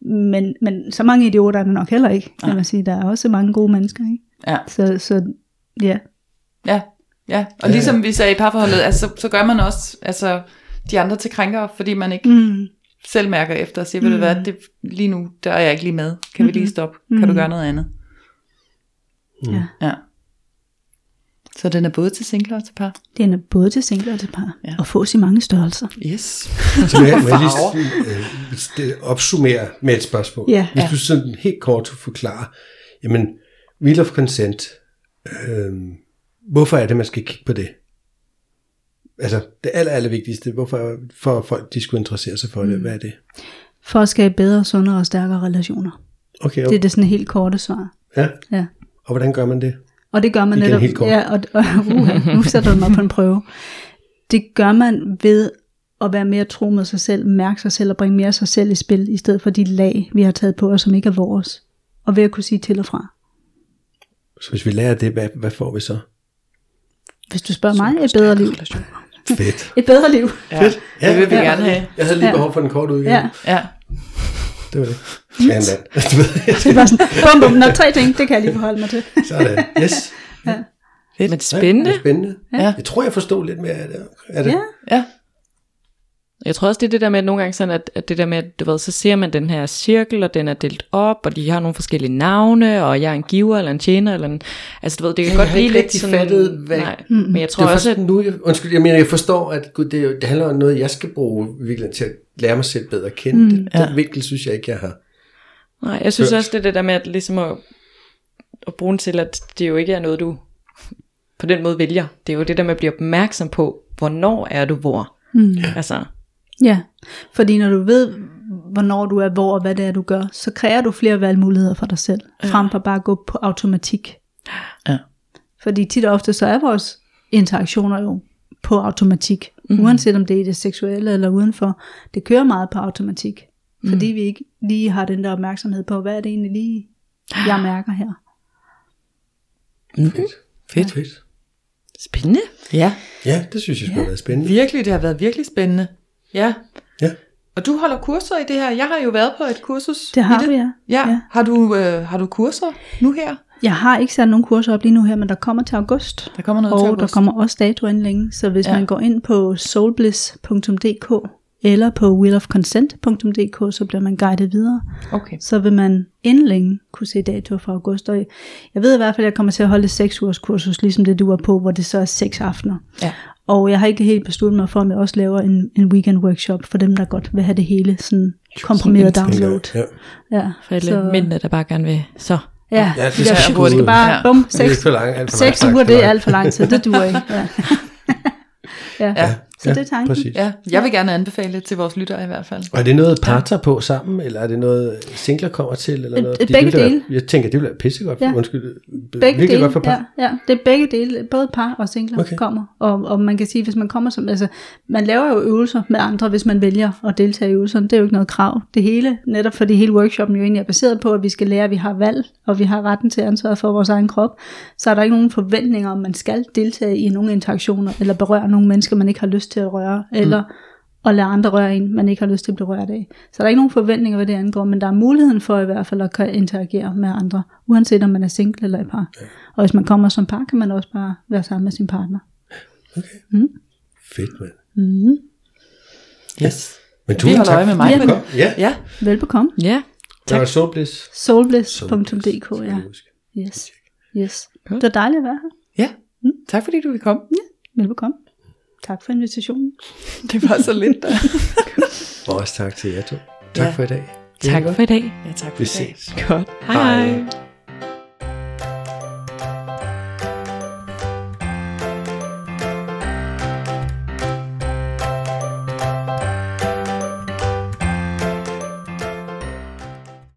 men, men så mange idioter er der nok heller ikke, kan man sige. Der er også mange gode mennesker, ikke? Ja. Så, så ja, Ja, ja. Og ligesom vi sagde i parforholdet, altså, så, så gør man også altså, de andre til krænkere, fordi man ikke mm, selv mærker efter og siger, ved du hvad, det, lige nu, der er jeg ikke lige med. Kan vi lige stoppe? Kan du gøre noget andet? ja. Ja. Så den er både til singler og til par? Den er både til singler og til par, Ja. og fås i mange størrelser. Yes. Så må jeg, må jeg Farver. lige øh, det- opsummere med et spørgsmål. Ja. Hvis Ja. du sådan helt kort forklarer, jamen, will of consent, øh, hvorfor er det, man skal kigge på det? Altså, det aller, aller vigtigste, hvorfor for folk, de skulle interessere sig for det, hvad er det? For at skabe bedre, sundere og stærkere relationer. Okay, Det okay. er det sådan helt korte svar. Ja. Ja. Og hvordan gør man det? Og det gør man Igen netop. helt kort. Ja, og, og uh, nu sætter du mig på en prøve. Det gør man ved at være mere tro med sig selv, mærke sig selv og bringe mere sig selv i spil, i stedet for de lag, vi har taget på os, som ikke er vores. Og ved at kunne sige til og fra. Så hvis vi lærer det, hvad, hvad får vi så? Hvis du spørger mig, et bedre liv. Fedt. Et bedre liv. Ja, det vil vi ja. gerne have. Jeg havde lige Ja. behov for en kort udgave. Ja. Ja. Det var det. Ja, Det var sådan, bum, bum, når tre ting, det kan jeg lige forholde mig til. Sådan. Yes. Men spændende. Ja, det er spændende. Ja. Jeg tror, jeg forstod lidt mere af det. Er det? Ja. Ja. Jeg tror også, det er det der med, at nogle gange sådan, at, at det der med, at du ved, så ser man den her cirkel, og den er delt op, og de har nogle forskellige navne, og jeg er en giver, eller en tjener, eller en, altså du ved, det kan Jeg godt blive lidt sådan, fattet, hvad- nej, men jeg tror det er også, at, nu, jeg, undskyld, jeg mener, jeg forstår, at gud, det, det handler om noget, jeg skal bruge virkelig til at lære mig selv bedre at kende. Mm, den, ja. den vinkel synes jeg ikke, jeg har. nej, jeg synes Hørt. også, det er det der med, at ligesom at, at bruge den til, at det jo ikke er noget, du på den måde vælger. Det er jo det der med at blive opmærksom på, hvornår er du hvor. Mm. Altså, Ja, fordi når du ved, hvornår du er hvor og hvad det er, du gør, så kræver du flere valgmuligheder for dig selv, frem for bare at gå på automatik. Ja. Fordi tit og ofte så er vores interaktioner jo på automatik, mm. uanset om det er i det seksuelle eller udenfor. Det kører meget på automatik, fordi vi ikke lige har den der opmærksomhed på, hvad er det egentlig lige, jeg mærker her. Fedt. Fedt. Fedt. spændende. Ja, Ja, det synes jeg skulle have været spændende. virkelig, det har været virkelig spændende. Ja. Ja. Og du holder kurser i det her. Jeg har jo været på et kursus Det har vi, ja. Ja. Ja. Har, du, øh, har du kurser nu her? Jeg har ikke sat nogen kurser op lige nu her, men der kommer til august. Der kommer noget til Og august. der kommer også dato inden længe, så hvis Ja. man går ind på soulbliss.dk eller på willofconsent.dk, så bliver man guidet videre. Okay. Så vil man inden længe kunne se dato fra august. Og jeg ved i hvert fald, at jeg kommer til at holde et 6 ugers kursus, ligesom det du var på, hvor det så er 6 aftener. Ja. Og jeg har ikke helt besluttet mig for, om jeg også laver en, en weekend workshop for dem, der godt vil have det hele sådan komprimeret download. Ja. Ja, For alle så... mændene, der bare gerne vil, så Ja, Ja, det de skal der, jeg du skal bare, Ja. bum, Det er seks, for langt. Alt for seks langt, uger, det er alt for lang tid, det duer ikke. Ja. ja. Ja, Så det er tanken. Præcis. Ja, jeg vil gerne anbefale det til vores lyttere i hvert fald. Og er det noget, par tager på sammen, eller er det noget, singler kommer til? Eller Et- noget? et Fordi begge det dele. Være, jeg tænker, det ville være pissegodt. Ja. Undskyld. Begge dele, godt for par. ja, ja, det er begge dele, både par og singler Okay. okay. kommer, og, og man kan sige, hvis man kommer som, altså, man laver jo øvelser med andre, hvis man vælger at deltage i øvelserne, det er jo ikke noget krav. Det hele, netop fordi hele workshoppen jo egentlig er baseret på, at vi skal lære, at vi har valg, og vi har retten til ansvaret for vores egen krop, så er der ikke nogen forventninger om, man skal deltage i nogle interaktioner, eller berøre nogle mennesker, man ikke har lyst til at røre, eller at lade andre røre en, man ikke har lyst til at blive rørt af. Så der er ikke nogen forventninger, hvad det angår, men der er muligheden for i hvert fald at kan interagere med andre, uanset om man er single eller i par. Og hvis man kommer som par, kan man også bare være sammen med sin partner. Fedt, mand. Mm. Yes. Men Vi tusind holder tak, øje med mig. du kom. Ja, Ja, Velbekomme. ja. tak. Og Soulbliss. Soulbliss.dk, ja. Yes. Yes. Godt. Det var dejligt at være her. ja. Tak fordi du vil komme. Velbekomme. Tak for invitationen. Det var så lidt. Da. Og også tak til jer to. Tak Ja. for i dag. Tak for i dag. Ja, tak for Vi i dag. ses. Godt. Hej hej.